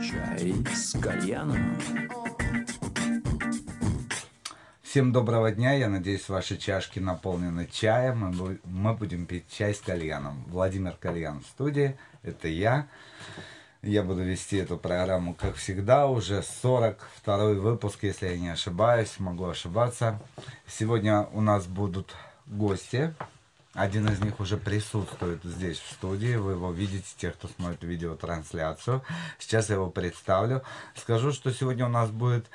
Чай с кальяном. Всем доброго дня, я надеюсь, ваши чашки наполнены чаем. Мы будем пить чай с кальяном. Владимир Кальян в студии, это я. Я буду вести эту программу, как всегда, уже 42 выпуск, если я не ошибаюсь, могу ошибаться. Сегодня у нас будут гости. Один из них уже присутствует здесь в студии. Вы его видите, те, кто смотрит видеотрансляцию. Сейчас я его представлю. Скажу, что сегодня у нас будет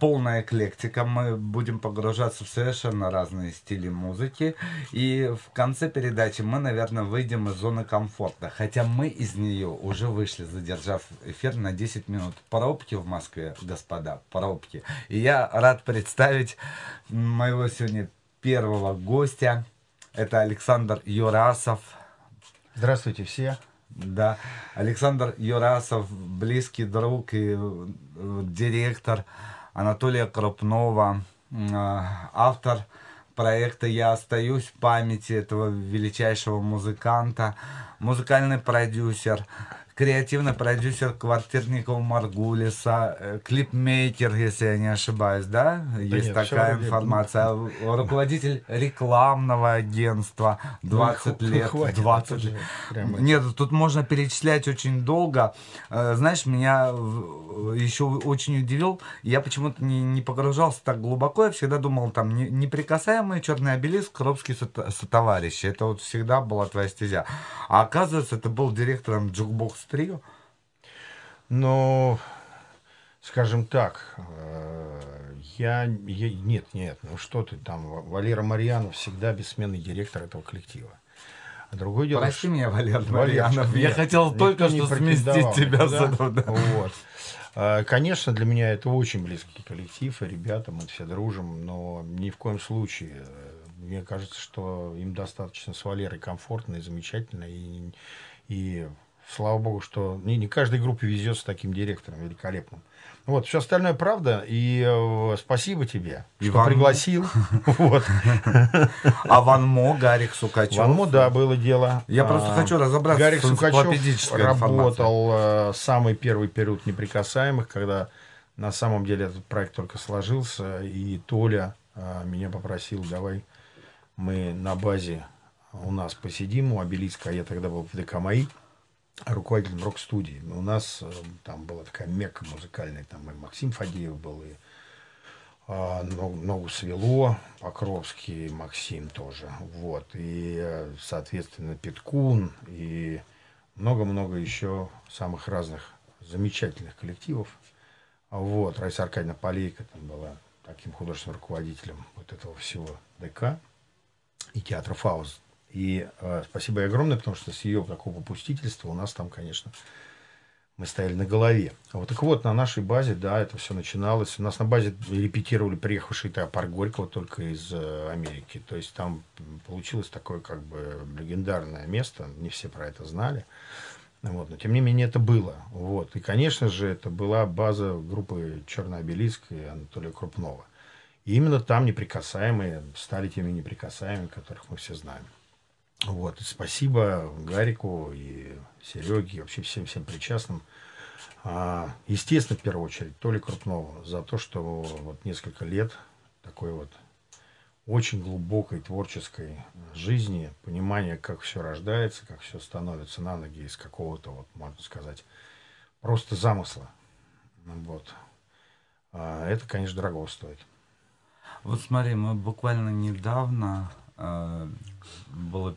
полная эклектика. Мы будем погружаться в совершенно разные стили музыки. И в конце передачи мы, наверное, выйдем из зоны комфорта. Хотя мы из нее уже вышли, задержав эфир на 10 минут. Пробки в Москве, господа, пробки. И я рад представить моего сегодня первого гостя. Это Александр Юрасов. Здравствуйте все. Да, Александр Юрасов, близкий друг и э, директор Анатолия Крупнова, а, автор проекта «Я остаюсь» в памяти этого величайшего музыканта, музыкальный продюсер, креативный продюсер квартирников Маргулиса, э, клипмейкер, если я не ошибаюсь, да? Есть нет, такая информация. Руководитель рекламного агентства, 20 Ну, лет, хватит, 20 это же лет. Нет, тут можно перечислять очень долго. Э, Знаешь, меня еще очень удивил. Я почему-то не, не погружался так глубоко. Я всегда думал, там, не- неприкасаемый черный обелиск, Коробский со- сотоварищи. Это вот всегда была твоя стезя. А оказывается, ты был директором Jukebox Trio. Но, скажем так, э, я, я- Нет, нет, ну что ты там, Ва- Валера Марьянов всегда бессменный директор этого коллектива. А другое дело... Прости что- меня, Валер Марьянов. Я нет, хотел только что сместить тебя с этого. да. Вот. А, Конечно, для меня это очень близкий коллектив, и ребята, мы все дружим, но ни в коем случае. э, Мне кажется, что им достаточно с Валерой комфортно и замечательно, и, и слава богу, что не, не каждой группе везет с таким директором великолепным. Вот, все остальное правда, и э, спасибо тебе, что Иван- пригласил. Вот. А Ван Мо, Гарик Сукачев. Ван Мо, да, было дело. Я просто А, хочу разобраться Гарик Сукачев работал э, самый первый период неприкасаемых, когда на самом деле этот проект только сложился, и Толя э, меня попросил, давай мы на базе у нас посидим у обелиска, а я тогда был в ДК МАИ, руководителем рок-студии. У нас э, там была такая мекка музыкальная, там и Максим Фадеев был, и а, ногу, свело, Покровский, Максим тоже. Вот. И, э, соответственно, Петкун и много-много еще самых разных замечательных коллективов. Вот. Раиса Аркадьевна Полейка там была таким художественным руководителем вот этого всего ДК и театра Фауз. И э, спасибо ей огромное, потому что с ее какого попустительства у нас там, конечно, мы стояли на голове. Вот так вот, на нашей базе, да, это все начиналось. У нас на базе репетировали приехавший Теопар Горького только из э, Америки. То есть там получилось такое как бы легендарное место. Не все про это знали. Вот, но тем не менее это было. Вот. И, конечно же, это была база группы Черный обелиск и Анатолия Крупнова. И именно там неприкасаемые стали теми неприкасаемыми, которых мы все знаем. Вот. Спасибо Гарику и Сереге, и вообще всем-всем причастным. А, естественно, в первую очередь, Толе Крупнову за то, что вот несколько лет такой вот очень глубокой творческой жизни, понимания, как все рождается, как все становится на ноги из какого-то, вот, можно сказать, просто замысла. Вот. А, это, конечно, дорого стоит. Вот смотри, мы буквально недавно э, было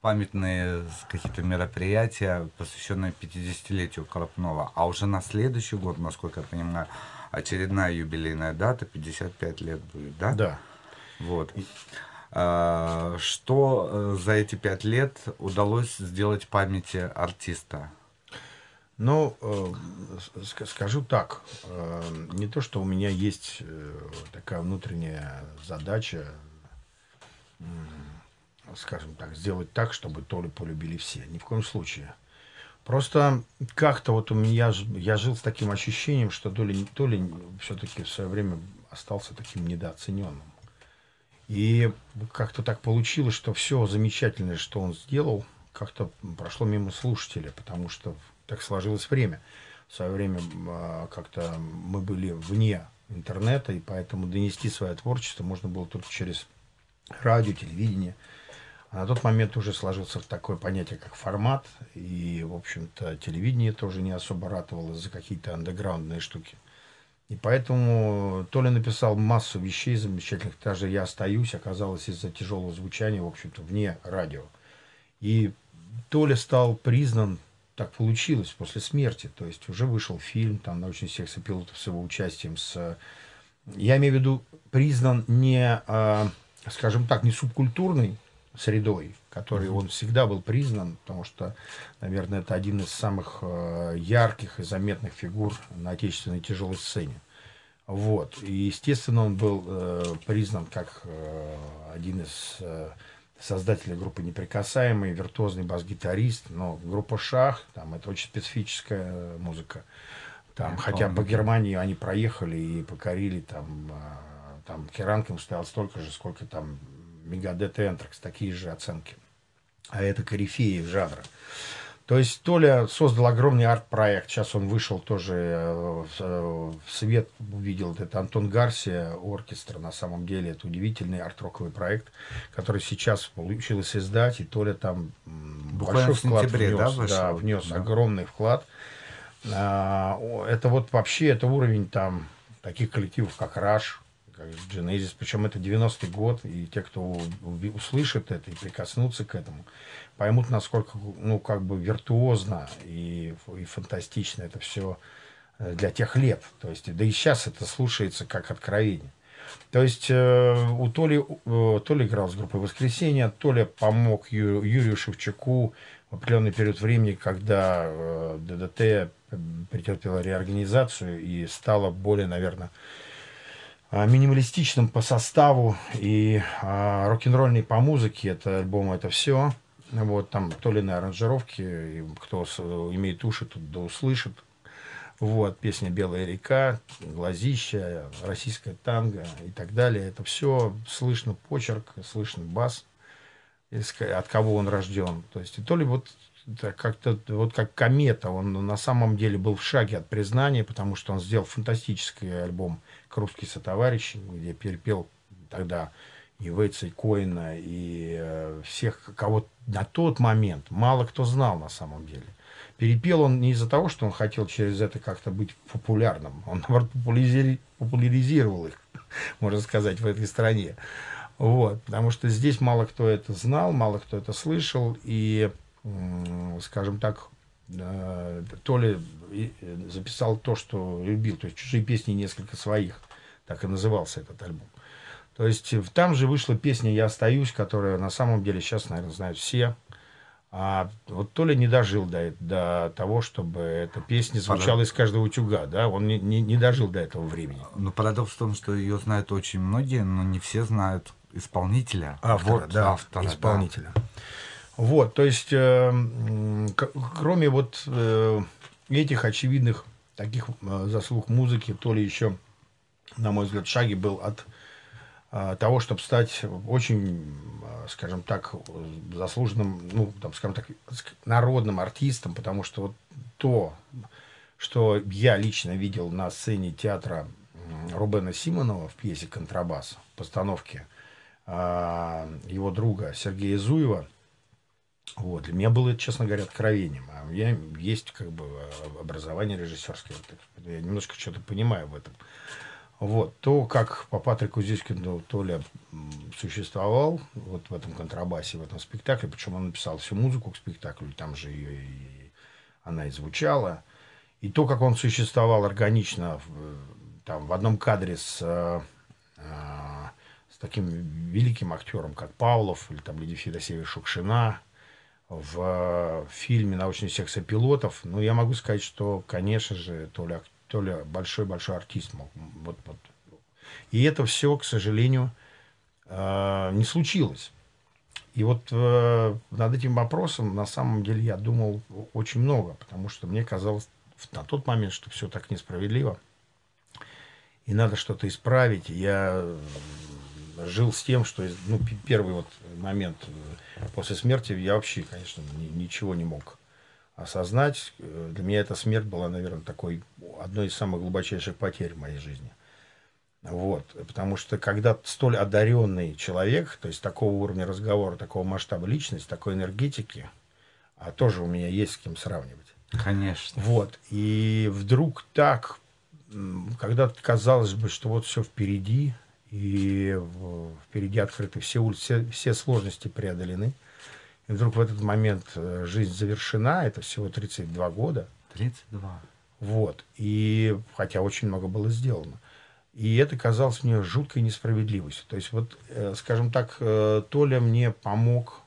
памятные какие-то мероприятия, посвященные 50-летию Крупнова. А уже на следующий год, насколько я понимаю, очередная юбилейная дата, 55 лет будет, да? Да. Вот. А, Что э, за эти пять лет удалось сделать в памяти артиста? Ну, э, скажу так, э, не то, что у меня есть э, такая внутренняя задача, скажем так, сделать так, чтобы Толю полюбили все. Ни в коем случае. Просто как-то вот у меня, я жил с таким ощущением, что Толя, Толя все-таки в свое время остался таким недооцененным. И как-то так получилось, что все замечательное, что он сделал, как-то прошло мимо слушателя, потому что так сложилось время. В свое время а, как-то мы были вне интернета, и поэтому донести свое творчество можно было только через радио, телевидение. На тот момент уже сложился такое понятие, как формат, и, в общем-то, телевидение тоже не особо ратовало за какие-то андеграундные штуки. И поэтому Толя написал массу вещей замечательных. Даже «Я остаюсь» оказалось из-за тяжелого звучания, в общем-то, вне радио. И Толя стал признан, так получилось, после смерти. То есть уже вышел фильм, там, «Научный секс и пилотов» с его участием. С... Я имею в виду, признан не, а, скажем так, не субкультурной средой, которой он всегда был признан, потому что, наверное, это один из самых э, ярких и заметных фигур на отечественной тяжелой сцене. Вот. И, естественно, он был э, признан как э, один из э, создателей группы «Неприкасаемый», виртуозный бас-гитарист. Но группа «Шах», там, это очень специфическая музыка. Там, да, хотя по Германии они проехали и покорили, там, э, там Керанком стоял столько же, сколько там Мегадет и Энтракс, такие же оценки. А это корифеи жанра. То есть Толя создал огромный арт-проект. Сейчас он вышел тоже э, в свет, увидел это Антон Гарсия, оркестр. На самом деле это удивительный арт-роковый проект, который сейчас получилось издать. И Толя там Буквально большой вклад сентябре, внес, да, да, внес да. огромный вклад. А, это вот вообще, это уровень там таких коллективов, как Раш, как Genesis, причем это 90-й год, и те, кто услышит это и прикоснутся к этому, поймут, насколько, ну, как бы виртуозно и, и фантастично это все э, для тех лет. То есть, да и сейчас это слушается как откровение. То есть э, у Толи, э, Толи играл с группой «Воскресенье», Толя помог Ю, Юрию Шевчуку в определенный период времени, когда э, ДДТ претерпела реорганизацию и стала более, наверное, минималистичным по составу и а, рок-н-ролльный по музыке. Это альбом, это все. Вот там то ли на аранжировке, кто имеет уши, тут да услышит. Вот, песня «Белая река», «Глазища», «Российская танго» и так далее. Это все слышно почерк, слышно бас, от кого он рожден. То есть, и то ли вот как-то вот как комета, он на самом деле был в шаге от признания, потому что он сделал фантастический альбом «Русские сотоварищи», где перепел тогда и Вейтса, и Коина, и э, всех, кого на тот момент мало кто знал на самом деле. Перепел он не из-за того, что он хотел через это как-то быть популярным. Он, наоборот, популяризировал их, можно сказать, в этой стране. Вот, потому что здесь мало кто это знал, мало кто это слышал, и, скажем так, то ли записал то, что любил, то есть чужие песни несколько своих, так и назывался этот альбом. То есть там же вышла песня «Я остаюсь», которая на самом деле сейчас, наверное, знают все. А вот то ли не дожил до, до того, чтобы эта песня звучала Парад... из каждого утюга, да, он не, не, не дожил до этого времени. Но парадокс в том, что ее знают очень многие, но не все знают исполнителя. Автора, вот, да, автора, исполнителя. Да. Вот, то есть, э, кроме вот э, этих очевидных таких э, заслуг музыки, то ли еще, на мой взгляд, шаги был от э, того, чтобы стать очень, э, скажем так, заслуженным, ну, там, скажем так, народным артистом, потому что вот то, что я лично видел на сцене театра Рубена Симонова в пьесе «Контрабас», постановке э, его друга Сергея Зуева – вот. Для меня было честно говоря, откровением. А у меня есть как бы образование режиссерское. Я немножко что-то понимаю в этом. Вот. То, как по Патрику Зискину Толя существовал вот в этом контрабасе, в этом спектакле, причем он написал всю музыку к спектаклю, там же ее и, она и звучала. И то, как он существовал органично в, там, в одном кадре с, э, с таким великим актером, как Павлов, или там Лидия Федосеевна Шукшина, в фильме «Научный секс пилотов», ну, я могу сказать, что, конечно же, Толя, Толя большой-большой артист мог. Вот, вот. И это все, к сожалению, э, не случилось. И вот э, над этим вопросом, на самом деле, я думал очень много, потому что мне казалось на тот момент, что все так несправедливо, и надо что-то исправить. Я жил с тем, что ну, первый вот момент после смерти я вообще, конечно, ничего не мог осознать. Для меня эта смерть была, наверное, такой одной из самых глубочайших потерь в моей жизни. Вот, потому что когда столь одаренный человек, то есть такого уровня разговора, такого масштаба личности, такой энергетики, а тоже у меня есть с кем сравнивать. Конечно. Вот, и вдруг так, когда казалось бы, что вот все впереди, и впереди открыты все улицы, все, все сложности преодолены, и вдруг в этот момент э, жизнь завершена, это всего 32 года. 32. Вот, и хотя очень много было сделано. И это казалось мне жуткой несправедливостью. То есть, вот, э, скажем так, э, Толя мне помог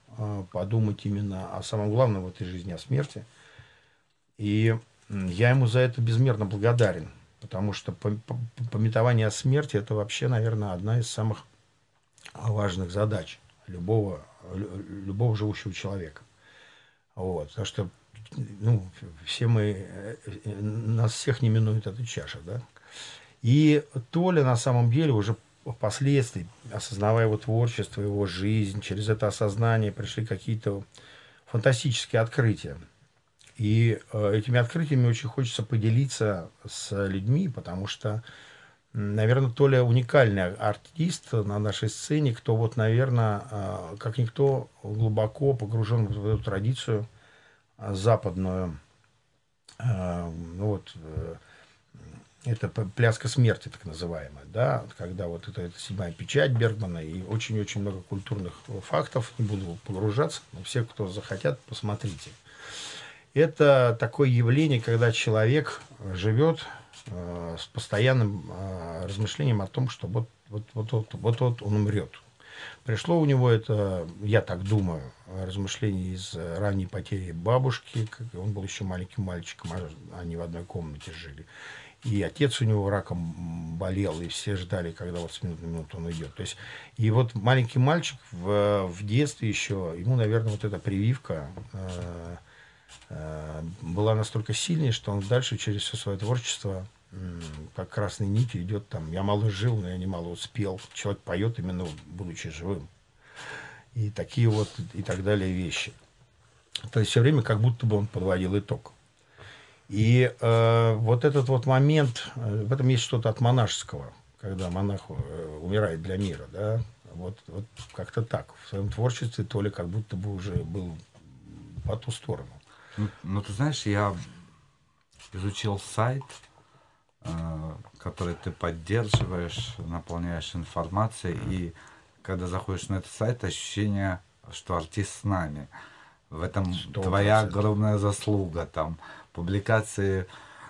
подумать именно о самом главном в этой жизни, о смерти. И я ему за это безмерно благодарен. Потому что пометование о смерти – это вообще, наверное, одна из самых важных задач любого, любого живущего человека. Вот. Потому что ну, все мы, нас всех не минует эта чаша, да? И Толя на самом деле уже впоследствии, осознавая его творчество, его жизнь, через это осознание пришли какие-то фантастические открытия. И э, этими открытиями очень хочется поделиться с людьми, потому что, наверное, Толя уникальный артист на нашей сцене, кто вот, наверное, э, как никто глубоко погружен в эту традицию э, западную. Ну вот, это пляска смерти, так называемая, да, когда вот это, это седьмая печать Бергмана и очень-очень много культурных фактов, не буду погружаться, но все, кто захотят, посмотрите. Это такое явление, когда человек живет э, с постоянным э, размышлением о том, что вот, вот, вот, вот, вот, вот он умрет. Пришло у него это, я так думаю, размышление из ранней потери бабушки, он был еще маленьким мальчиком, а они в одной комнате жили и отец у него раком болел, и все ждали, когда вот с минуты на минуту он уйдет. То есть, и вот маленький мальчик в, в детстве еще, ему, наверное, вот эта прививка э, была настолько сильной, что он дальше через все свое творчество э, как красной нитью идет там. Я мало жил, но я немало успел. Человек поет именно будучи живым. И такие вот, и так далее вещи. То есть все время как будто бы он подводил итог. И э, вот этот вот момент, э, в этом есть что-то от монашеского, когда монах э, умирает для мира, да, вот, вот как-то так. В своем творчестве Толя как будто бы уже был по ту сторону. Ну, ну ты знаешь, я изучил сайт, э, который ты поддерживаешь, наполняешь информацией, и когда заходишь на этот сайт, ощущение, что артист с нами. В этом 100%. твоя огромная заслуга там публикации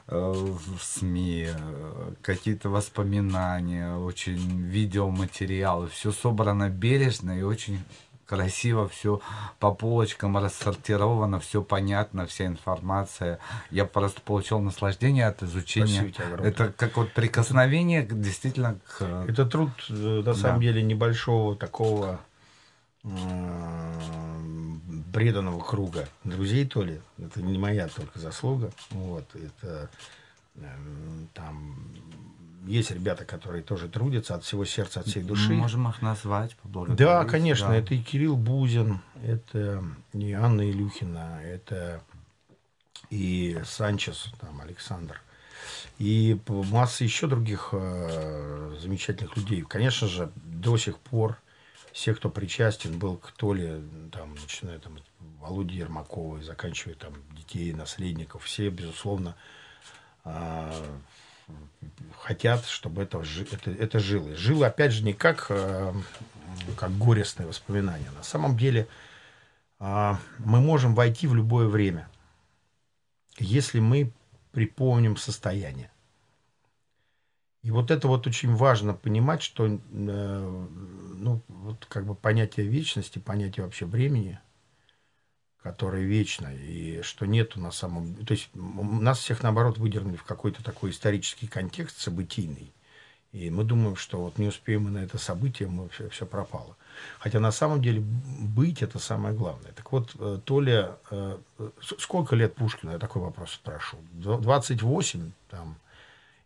э, в СМИ, э, какие-то воспоминания, очень видеоматериалы, все собрано бережно и очень красиво, все по полочкам рассортировано, все понятно, вся информация. Я просто получил наслаждение от изучения. Это как вот прикосновение действительно к... Это труд, э, на самом да. деле, небольшого такого преданного круга друзей, то ли. Это не моя только заслуга. Вот, это эм, там есть ребята, которые тоже трудятся от всего сердца, от всей души. Мы можем их назвать, Да, конечно. Да. Это и Кирилл Бузин, это и Анна Илюхина, это и Санчес, там, Александр. И масса еще других э, замечательных людей. Конечно же, до сих пор все, кто причастен был к Толе, там, начиная там, от Володи Ермакова и заканчивая там детей, наследников, все, безусловно, э, хотят, чтобы это, это, это жило. Жило, опять же, не как, э, как горестное воспоминание. На самом деле э, мы можем войти в любое время, если мы припомним состояние. И вот это вот очень важно понимать, что э, ну, вот как бы понятие вечности, понятие вообще времени, которое вечно, и что нету на самом... То есть нас всех, наоборот, выдернули в какой-то такой исторический контекст событийный. И мы думаем, что вот не успеем мы на это событие, мы все, все пропало. Хотя на самом деле быть это самое главное. Так вот, э, Толя, э, сколько лет Пушкину, я такой вопрос спрошу. 28 там,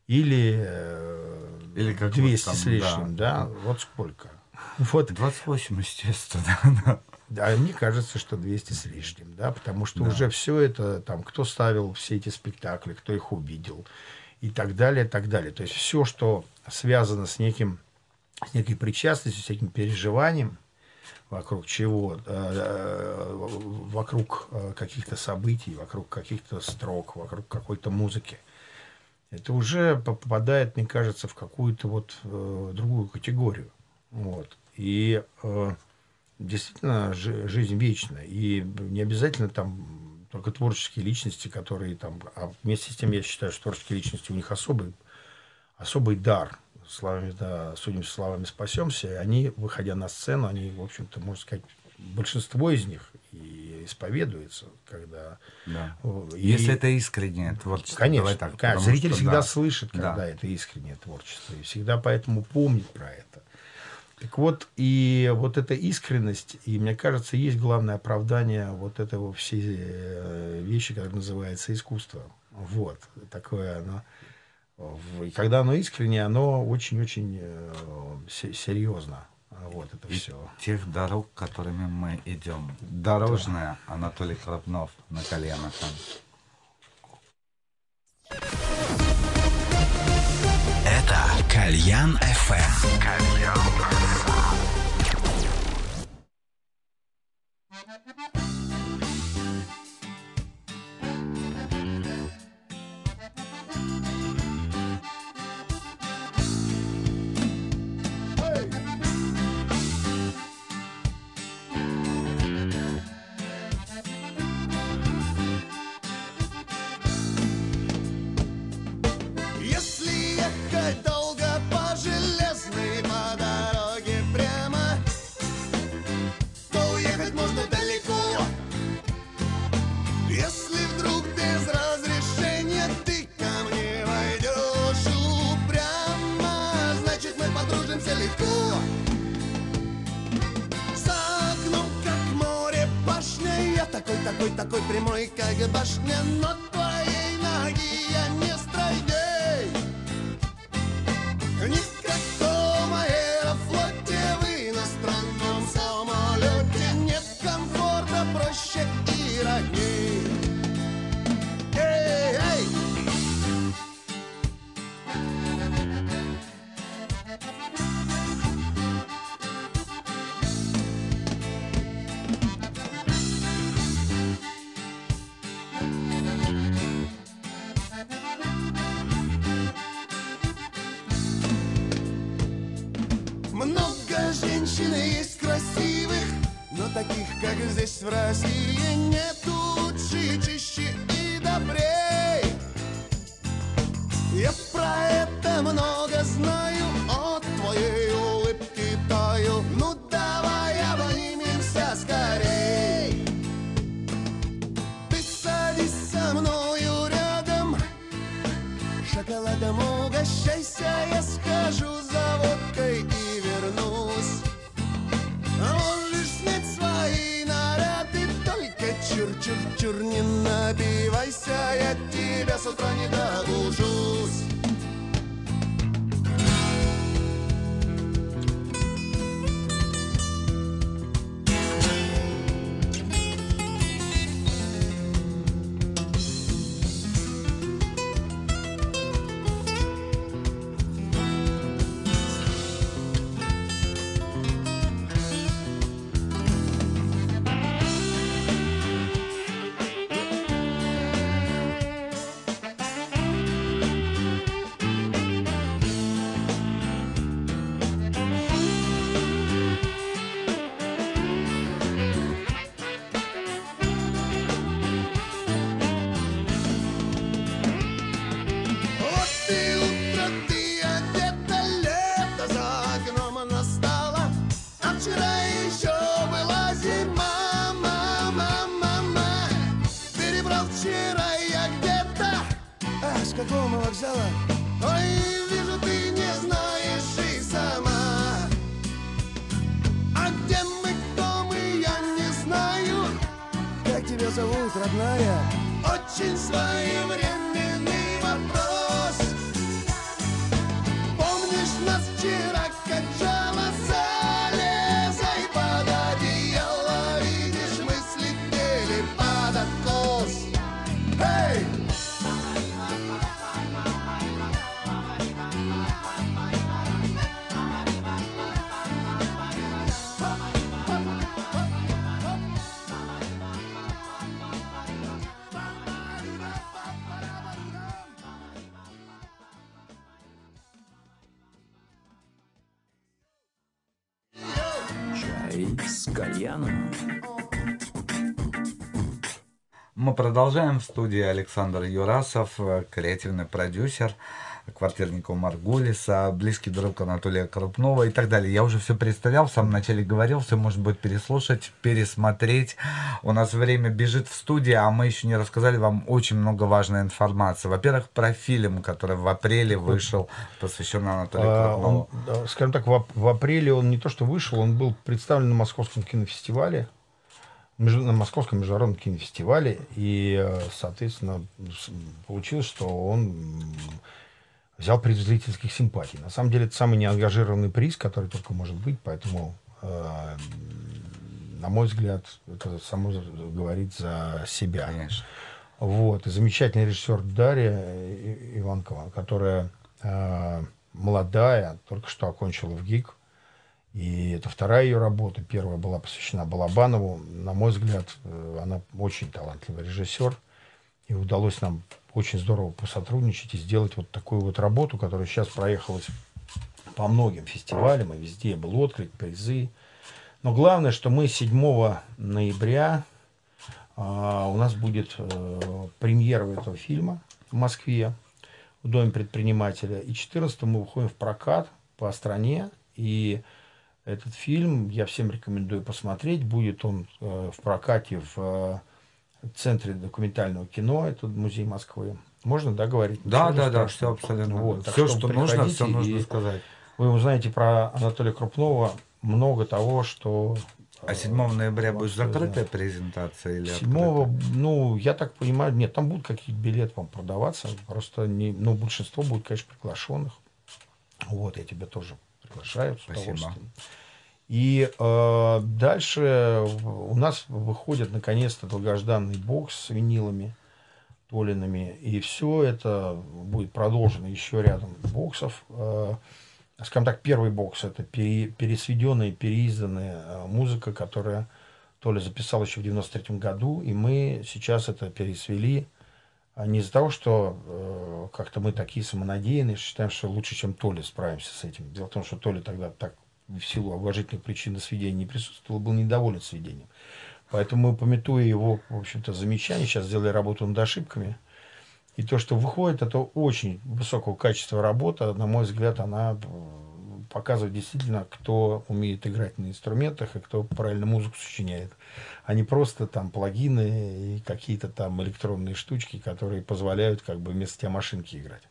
или, э, или как 200 вот там, с лишним, да. да, вот сколько. Вот. 28, естественно. Да, мне кажется, что 200 с лишним, да, потому что да. уже все это, там, кто ставил все эти спектакли, кто их увидел и так далее, и так далее. То есть все, что связано с неким, с некой причастностью, с этим переживанием, вокруг чего, э, э, вокруг э, каких-то событий, вокруг каких-то строк, вокруг какой-то музыки. Это уже попадает, мне кажется, в какую-то вот другую категорию. Вот. И действительно жизнь вечна. И не обязательно там только творческие личности, которые там... А вместе с тем я считаю, что творческие личности, у них особый, особый дар. Славами, да, судимся словами спасемся. И они, выходя на сцену, они, в общем-то, можно сказать, большинство из них и исповедуется, когда... Да. И... Если это искреннее творчество. Конечно, так, конечно. Зритель что, всегда да. слышит, когда да. это искреннее творчество, и всегда поэтому помнит про это. Так вот, и вот эта искренность, и мне кажется, есть главное оправдание вот этого всей э, вещи, которая называется искусство. Вот, такое оно. И когда оно искреннее, оно очень-очень э, серьезно. Вот это и все. Тех дорог, которыми мы идем. Дорожная да. Анатолий Храпнов на коленах. Это Кальян FM. Кальян Говори такой, такой прямой, как башня, но твоей ноги я не продолжаем в студии Александр Юрасов, э, креативный продюсер квартирника Маргулиса, близкий друг Анатолия Крупнова и так далее. Я уже все представлял, в самом начале говорил, все может быть переслушать, пересмотреть. У нас время бежит в студии, а мы еще не рассказали вам очень много важной информации. Во-первых, про фильм, который в апреле вышел, посвященный Анатолию а, Крупнову. Он, скажем так, в апреле он не то что вышел, он был представлен на Московском кинофестивале на Московском международном кинофестивале, и, э, соответственно, получилось, что он взял приз зрительских симпатий. На самом деле, это самый неангажированный приз, который только может быть, поэтому, э, на мой взгляд, это само говорит за себя. Конечно. Вот. И замечательный режиссер Дарья Иванкова, которая э, молодая, только что окончила в ГИК, и это вторая ее работа. Первая была посвящена Балабанову. На мой взгляд, э, она очень талантливый режиссер. И удалось нам очень здорово посотрудничать и сделать вот такую вот работу, которая сейчас проехалась по многим фестивалям, и везде был отклик, призы. Но главное, что мы 7 ноября а, у нас будет а, премьера этого фильма в Москве, в Доме предпринимателя. И 14 мы выходим в прокат по стране. И этот фильм я всем рекомендую посмотреть. Будет он э, в прокате в э, Центре документального кино, это музей Москвы. Можно, да, говорить? Да, да, да, все абсолютно. Вот, все, что, что нужно, все нужно сказать. Вы узнаете про Анатолия Крупнова много того, что... А 7 ноября будет закрытая знаю. презентация или 7 открытая? ну, я так понимаю, нет, там будут какие-то билеты вам продаваться, просто не, ну, большинство будет, конечно, приглашенных. Вот, я тебя тоже приглашают с Спасибо. удовольствием. И э, дальше у нас выходит наконец-то долгожданный бокс с винилами Толинами. И все это будет продолжено еще рядом боксов. Э, скажем так, первый бокс это пере, пересведенная, переизданная э, музыка, которая Толя записал еще в 93 году. И мы сейчас это пересвели не из-за того, что э, как-то мы такие самонадеянные, считаем, что лучше, чем Толя справимся с этим. Дело в том, что Толя тогда так в силу уважительных причин на сведении не присутствовал, был недоволен сведением. Поэтому мы, пометуя его, в общем-то, замечания, сейчас сделали работу над ошибками. И то, что выходит, это очень высокого качества работа. На мой взгляд, она показывает действительно, кто умеет играть на инструментах и кто правильно музыку сочиняет, а не просто там плагины и какие-то там электронные штучки, которые позволяют как бы вместо тебя машинки играть.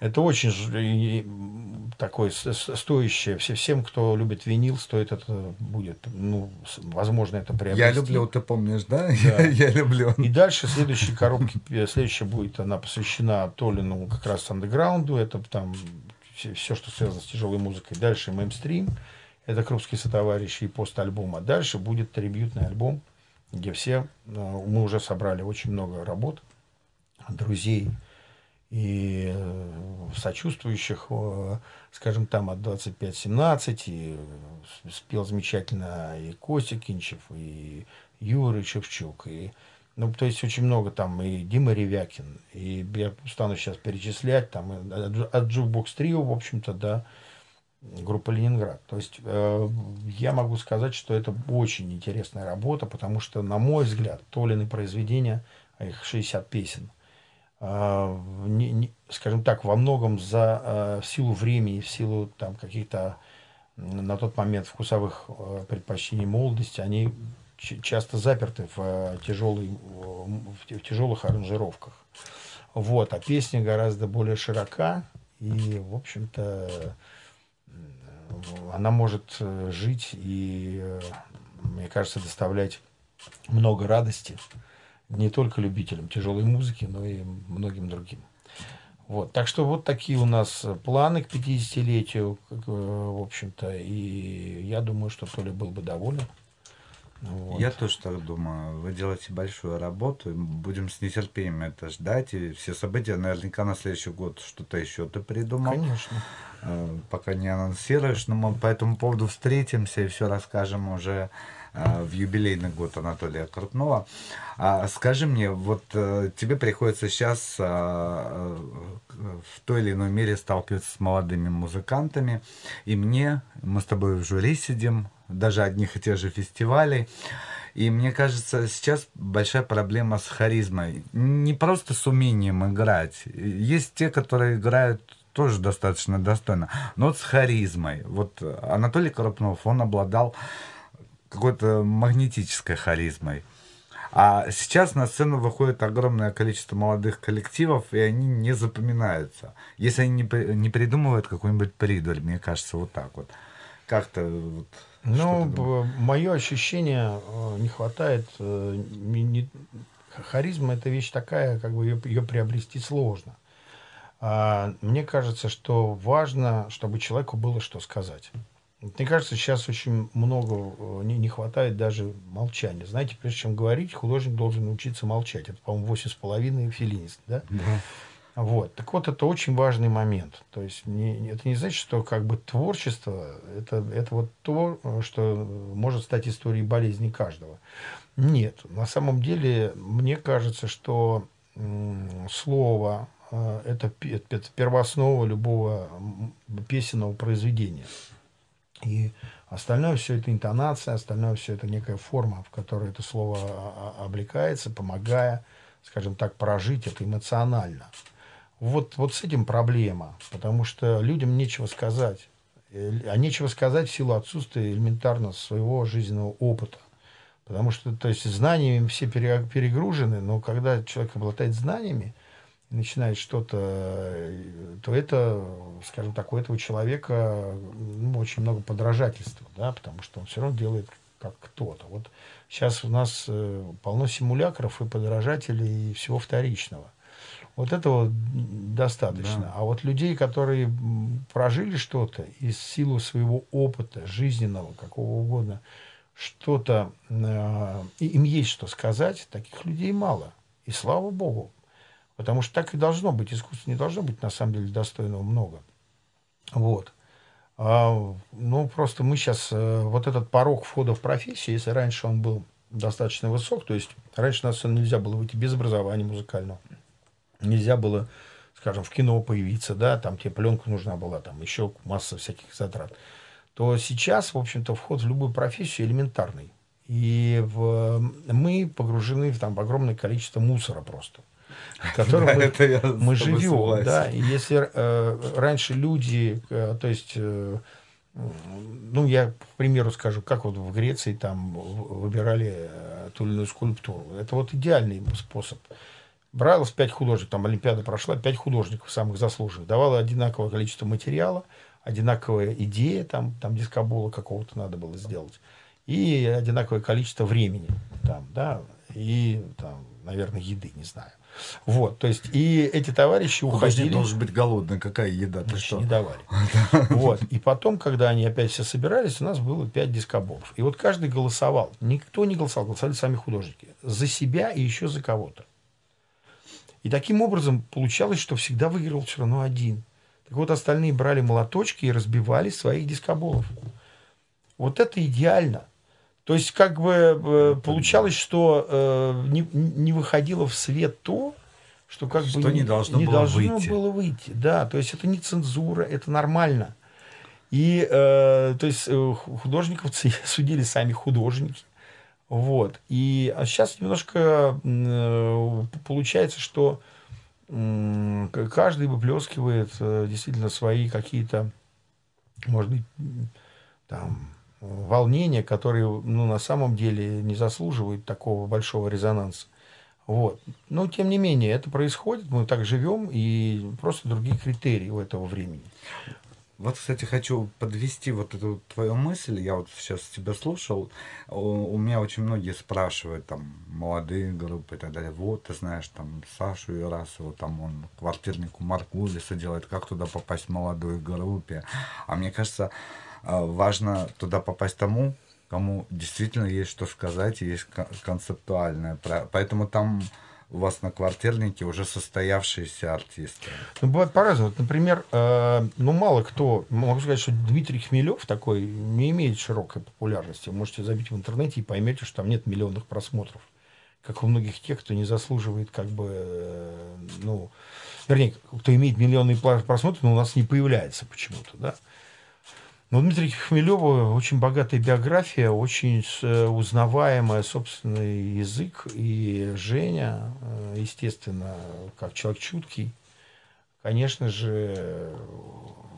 Это очень такое стоящее. Всем, кто любит винил, стоит это будет. Ну, возможно, это приобрести. Я люблю, ты помнишь, да? да. Я, я люблю. И дальше следующие коробки, следующая будет, она посвящена Толину как раз андеграунду. Это там все, все, что связано с тяжелой музыкой. Дальше меймстрим, это крупские сотоварищи и постальбом. А дальше будет трибютный альбом, где все, э, мы уже собрали очень много работ, друзей и э, сочувствующих, э, скажем, там от 25-17, и спел замечательно и Костя Кинчев, и Юрий Шевчук, и ну, то есть очень много там и Дима Ревякин, и я стану сейчас перечислять, там от Jukebox Trio, в общем-то, да, группа Ленинград. То есть э, я могу сказать, что это очень интересная работа, потому что, на мой взгляд, Толины произведения, а их 60 песен, э, не, не, скажем так, во многом за э, в силу времени, в силу там каких-то на тот момент вкусовых э, предпочтений молодости, они часто заперты в, э, тяжелой, в тяжелых аранжировках. Вот, а песня гораздо более широка, и, в общем-то, она может э, жить и, э, мне кажется, доставлять много радости не только любителям тяжелой музыки, но и многим другим. Вот. Так что вот такие у нас планы к 50-летию, в общем-то, и я думаю, что Толя был бы доволен. Вот. Я тоже так думаю. Вы делаете большую работу, будем с нетерпением это ждать. И все события наверняка на следующий год что-то еще ты придумал. Конечно. Э, пока не анонсируешь, но мы по этому поводу встретимся и все расскажем уже э, в юбилейный год Анатолия Крупнова. А скажи мне, вот э, тебе приходится сейчас в той или иной мере сталкиваться с молодыми музыкантами, и мне, мы с тобой в жюри сидим, даже одних и тех же фестивалей, и мне кажется, сейчас большая проблема с харизмой. Не просто с умением играть. Есть те, которые играют тоже достаточно достойно, но вот с харизмой. Вот Анатолий Коропнов, он обладал какой-то магнетической харизмой. А сейчас на сцену выходит огромное количество молодых коллективов, и они не запоминаются. Если они не, не придумывают какую-нибудь придурь, мне кажется, вот так вот. Как-то вот ну, мое ощущение, э, не хватает, э, не, не, харизма это вещь такая, как бы ее, ее приобрести сложно. А, мне кажется, что важно, чтобы человеку было что сказать. Мне кажется, сейчас очень много э, не, не хватает даже молчания. Знаете, прежде чем говорить, художник должен научиться молчать. Это, по-моему, восемь с половиной филинист, да? Да. Вот. Так вот, это очень важный момент. То есть не, это не значит, что как бы творчество это, это вот то, что может стать историей болезни каждого. Нет, на самом деле, мне кажется, что слово э, это, это первооснова любого песенного произведения. И остальное все это интонация, остальное все это некая форма, в которой это слово облекается, помогая, скажем так, прожить это эмоционально. Вот, вот с этим проблема, потому что людям нечего сказать. Э, а нечего сказать в силу отсутствия элементарно своего жизненного опыта. Потому что, то есть, знаниями все перегружены, но когда человек обладает знаниями, начинает что-то, э, то это, скажем так, у этого человека ну, очень много подражательства, да, потому что он все равно делает как кто-то. Вот сейчас у нас э, полно симулякров и подражателей и всего вторичного. Вот этого достаточно. Да. А вот людей, которые прожили что-то из силу своего опыта жизненного, какого угодно, что-то, э, им есть что сказать, таких людей мало. И слава богу. Потому что так и должно быть. Искусство не должно быть, на самом деле, достойного много. Вот. А, ну, просто мы сейчас... Э, вот этот порог входа в профессию, если раньше он был достаточно высок, то есть раньше на сцену нельзя было выйти без образования музыкального нельзя было, скажем, в кино появиться, да, там тебе пленка нужна была, там еще масса всяких затрат, то сейчас, в общем-то, вход в любую профессию элементарный. И в, мы погружены в там огромное количество мусора просто, в котором да, мы, мы живем. Да, и если э, раньше люди, э, то есть, э, ну, я, к примеру, скажу, как вот в Греции там выбирали э, ту или иную скульптуру. Это вот идеальный способ бралось пять художников, там Олимпиада прошла, пять художников самых заслуженных, давало одинаковое количество материала, одинаковая идея, там, там дискобола какого-то надо было сделать, и одинаковое количество времени, там, да, и там, наверное, еды, не знаю. Вот, то есть, и эти товарищи уходили... Художник должен быть голодный, какая еда, ты что? не давали. Вот, и потом, когда они опять все собирались, у нас было пять дискоболов. И вот каждый голосовал. Никто не голосовал, голосовали сами художники. За себя и еще за кого-то. И таким образом получалось, что всегда выиграл все равно один. Так вот, остальные брали молоточки и разбивали своих дискоболов. Вот это идеально. То есть, как бы э, получалось, что э, не, не выходило в свет то, что как что бы не должно, не было, должно выйти. было выйти. Да, то есть это не цензура, это нормально. И э, то есть э, художников судили сами художники. Вот. И а сейчас немножко э, получается, что каждый выплескивает э, действительно свои какие-то, может быть, там, волнения, которые ну, на самом деле не заслуживают такого большого резонанса. Вот. Но, тем не менее, это происходит, мы так живем, и просто другие критерии у этого времени. Вот, кстати, хочу подвести вот эту твою мысль. Я вот сейчас тебя слушал. У, у меня очень многие спрашивают, там, молодые группы и так далее. Вот, ты знаешь, там, Сашу Ирасову, там, он квартирнику Маркулиса делает. Как туда попасть в молодой группе? А мне кажется, а, важно туда попасть тому, кому действительно есть что сказать, есть концептуальное. Поэтому там у вас на квартирнике уже состоявшиеся артисты? Ну, бывает по-разному. Например, э, ну, мало кто, могу сказать, что Дмитрий Хмелев такой не имеет широкой популярности. Вы можете забить в интернете и поймете, что там нет миллионных просмотров. Как у многих тех, кто не заслуживает, как бы, э, ну, вернее, кто имеет миллионные просмотры, но у нас не появляется почему-то, да. Но у Дмитрия Хмелева очень богатая биография, очень э, узнаваемая собственный язык. И Женя, э, естественно, как человек чуткий, конечно же,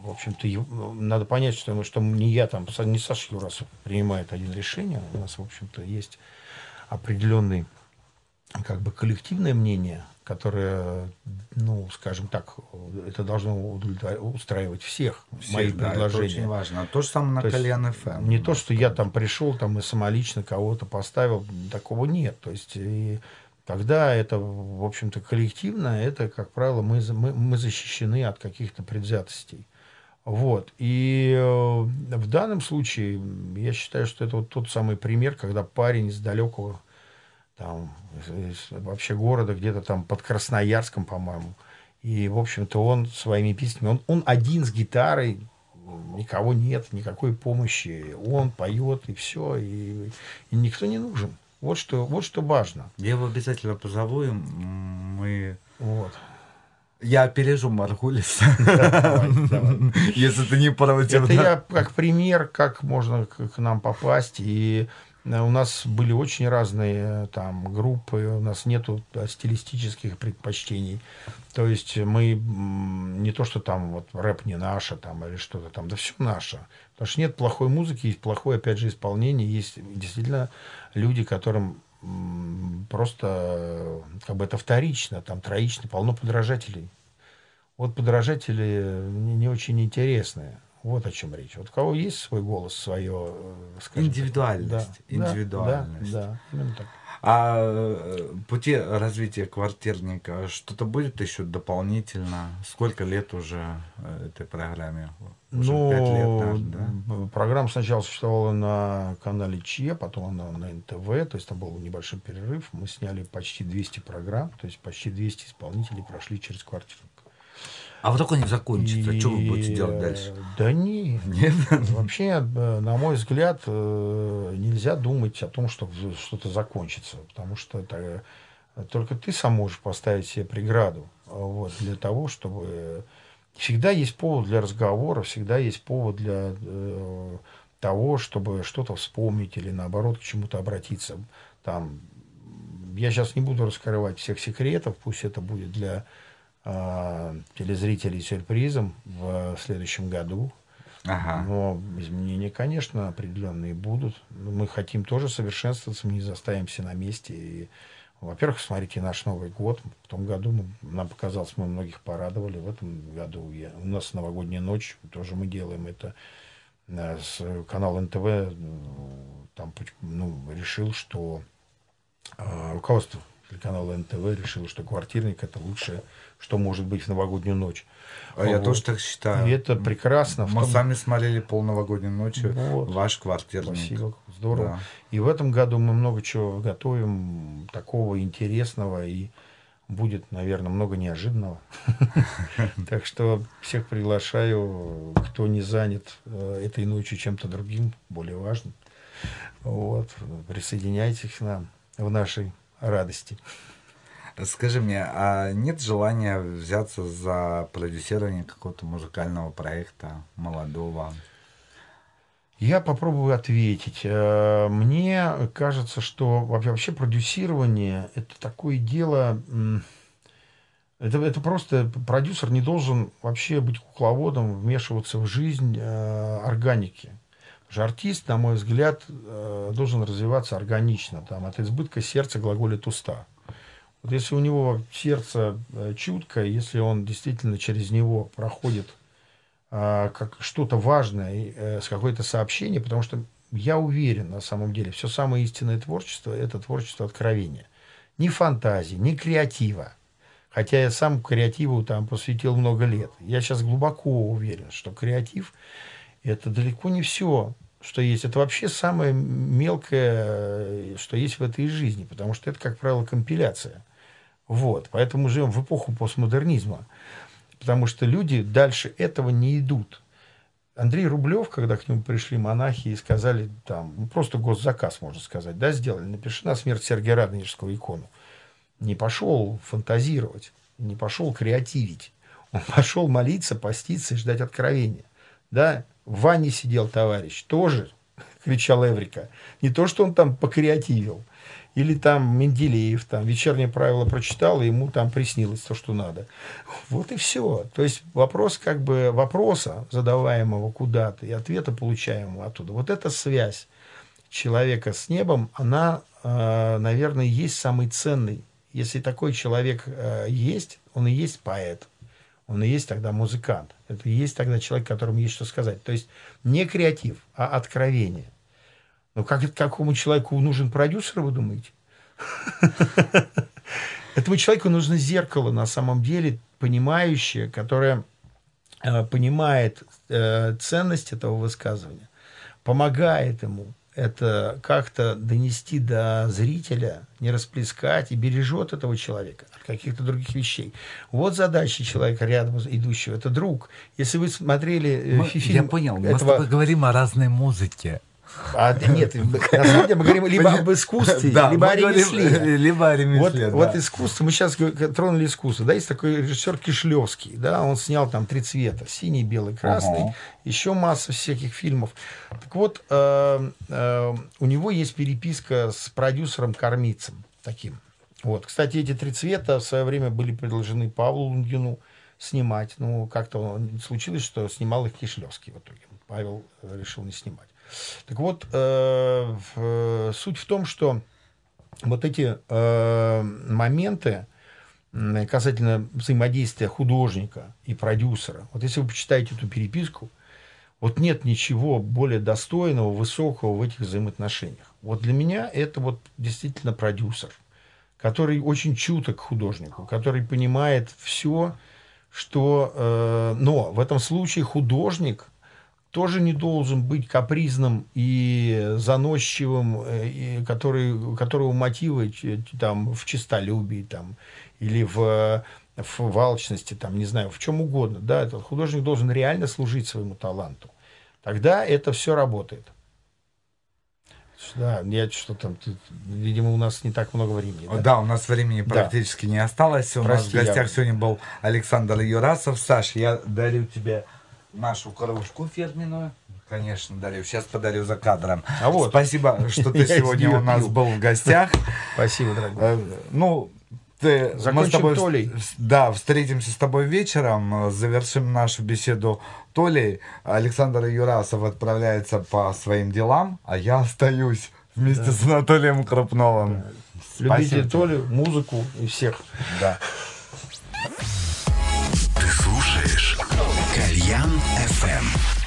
в общем-то, ну, надо понять, что, что не я там, не Саша Юрасов принимает один решение. У нас, в общем-то, есть определенный как бы коллективное мнение, которое, ну, скажем так, это должно устраивать всех, всех мои да, предложения. Это очень важно. То же самое на то Кальян ФМ. Не то, что я там пришел там и самолично кого-то поставил, такого нет. То есть и когда это, в общем-то, коллективно, это, как правило, мы, мы, мы защищены от каких-то предвзятостей. Вот. И э, в данном случае я считаю, что это вот тот самый пример, когда парень из далекого там, из, вообще города, где-то там под Красноярском, по-моему. И, в общем-то, он своими песнями, он, он один с гитарой, никого нет, никакой помощи. Он поет, и все, и, и никто не нужен. Вот что, вот что важно. Я его обязательно позову, и мы... Вот. Я опережу Маргулис. Если ты не против. Это я как пример, как можно к нам попасть. И у нас были очень разные э, там группы, у нас нету э, стилистических предпочтений. То есть мы не то, что там вот рэп не наше там или что-то там, да все наше. Потому что нет плохой музыки, есть плохое, опять же, исполнение. Есть действительно люди, которым просто как бы это вторично, там троично, полно подражателей. Вот подражатели не очень интересные. Вот о чем речь. Вот у кого есть свой голос, свое... Э, скажем, индивидуальность. Да, индивидуальность. Да, да, именно так. А э, пути развития квартирника что-то будет еще дополнительно? Сколько лет уже э, этой программе? Уже ну, лет, да? программа сначала существовала на канале ЧЕ, потом она на НТВ, то есть там был небольшой перерыв. Мы сняли почти 200 программ, то есть почти 200 исполнителей прошли через квартирник. А вот только не закончится, и... что вы будете делать дальше? Да не, нет. Вообще, э, на мой взгляд, э, нельзя думать о том, что что-то закончится, потому что это, э, только ты сам можешь поставить себе преграду вот, для того, чтобы... Всегда есть повод для разговора, всегда есть повод для того, чтобы что-то вспомнить или наоборот к чему-то обратиться. Там, я сейчас не буду раскрывать всех секретов, пусть это будет для телезрителей сюрпризом в следующем году. Ага. Но изменения, конечно, определенные будут. Мы хотим тоже совершенствоваться, мы не заставимся на месте. И, во-первых, смотрите наш Новый год. В том году мы, нам показалось, мы многих порадовали. В этом году я, у нас новогодняя ночь, тоже мы делаем это. Э, с канал НТВ там ну, решил, что э, руководство телеканала НТВ решило, что квартирник это лучшее что может быть в новогоднюю ночь. А вот. я тоже так считаю. И это прекрасно. Мы том... сами смотрели пол новогодней ночи вот. ваш квартирник. Спасибо, здорово. Да. И в этом году мы много чего готовим такого интересного и будет, наверное, много неожиданного. Так что всех приглашаю, кто не занят э, этой ночью чем-то другим, более важным. Вот, присоединяйтесь к нам в нашей радости. Скажи мне, а нет желания взяться за продюсирование какого-то музыкального проекта молодого? Я попробую ответить. Э, мне кажется, что вообще продюсирование это такое дело. Это, это просто продюсер не должен вообще быть кукловодом, вмешиваться в жизнь э, органики. Же артист, на мой взгляд, э, должен развиваться органично. Там, от избытка сердца глаголит уста. Вот если у него сердце э, чуткое, если он действительно через него проходит а, как что-то важное, э, с какое-то сообщение, потому что я уверен, на самом деле, все самое истинное творчество – это творчество откровения. Ни фантазии, ни креатива. Хотя я сам креативу там посвятил много лет. Я сейчас глубоко уверен, что креатив – это далеко не все, что есть. Это вообще самое мелкое, что есть в этой жизни, потому что это, как правило, компиляция. Вот. Поэтому живем в эпоху постмодернизма. Потому что люди дальше этого не идут. Андрей Рублев, когда к нему пришли монахи и сказали, там, ну, просто госзаказ, можно сказать, да, сделали, напиши на смерть Сергия Радонежского икону. Не пошел фантазировать, не пошел креативить. Он пошел молиться, поститься и ждать откровения. Да, в ванне сидел товарищ, тоже кричал Эврика. Не то, что он там покреативил, или там Менделеев, там вечернее правило прочитал, и ему там приснилось то, что надо. Вот и все. То есть вопрос как бы вопроса, задаваемого куда-то, и ответа, получаемого оттуда. Вот эта связь человека с небом, она, э, наверное, есть самый ценный. Если такой человек э, есть, он и есть поэт. Он и есть тогда музыкант. Это и есть тогда человек, которому есть что сказать. То есть не креатив, а откровение. Ну, как, какому человеку нужен продюсер, вы думаете? Этому человеку нужно зеркало, на самом деле, понимающее, которое э, понимает э, ценность этого высказывания, помогает ему это как-то донести до зрителя, не расплескать и бережет этого человека от каких-то других вещей. Вот задача человека рядом идущего. Это друг. Если вы смотрели э, мы, фильм... Я понял, этого... мы с тобой говорим о разной музыке. А, нет, на самом деле мы говорим либо об искусстве, да, либо о ремесле. Либо о ремесле, вот, да. вот искусство, мы сейчас тронули искусство. Да, есть такой режиссер Кишлевский, да, он снял там три цвета, синий, белый, красный, Ага. еще масса всяких фильмов. Так вот, э, э, у него есть переписка с продюсером Кормицем таким. Вот. Кстати, эти три цвета в свое время были предложены Павлу Лунгину снимать. Ну, как-то случилось, что снимал их Кишлевский в итоге. Павел э, решил не снимать. Так вот, э, в, суть в том, что вот эти э, моменты касательно взаимодействия художника и продюсера, вот если вы почитаете эту переписку, вот нет ничего более достойного, высокого в этих взаимоотношениях. Вот для меня это вот действительно продюсер, который очень чуток художнику, который понимает все, что... Э, но в этом случае художник тоже не должен быть капризным и заносчивым, э, и который, которого мотивы ч- там, в честолюбии там, или в, в валчности, там, не знаю, в чем угодно. Да, этот художник должен реально служить своему таланту. Тогда это все работает. Да, я что там, видимо, у нас не так много времени. Да? Да? у нас времени Да. практически не осталось. У Прости, нас в гостях я- сегодня был Александр Юрасов. Саш, я дарю тебе нашу кружку фирменную. Конечно, дарю. Сейчас подарю за кадром. А вот. Спасибо, что ты сегодня у нас был в гостях. Спасибо, дорогой. Э, Ну, ты, мы с Закончим тобой, Толей. да, встретимся с тобой вечером, э, завершим нашу беседу Толей. Александр Юрасов отправляется по своим делам, а я остаюсь вместе с Анатолием Крупновым. Любите Спасибо. Толю, музыку и всех. Да. Кальян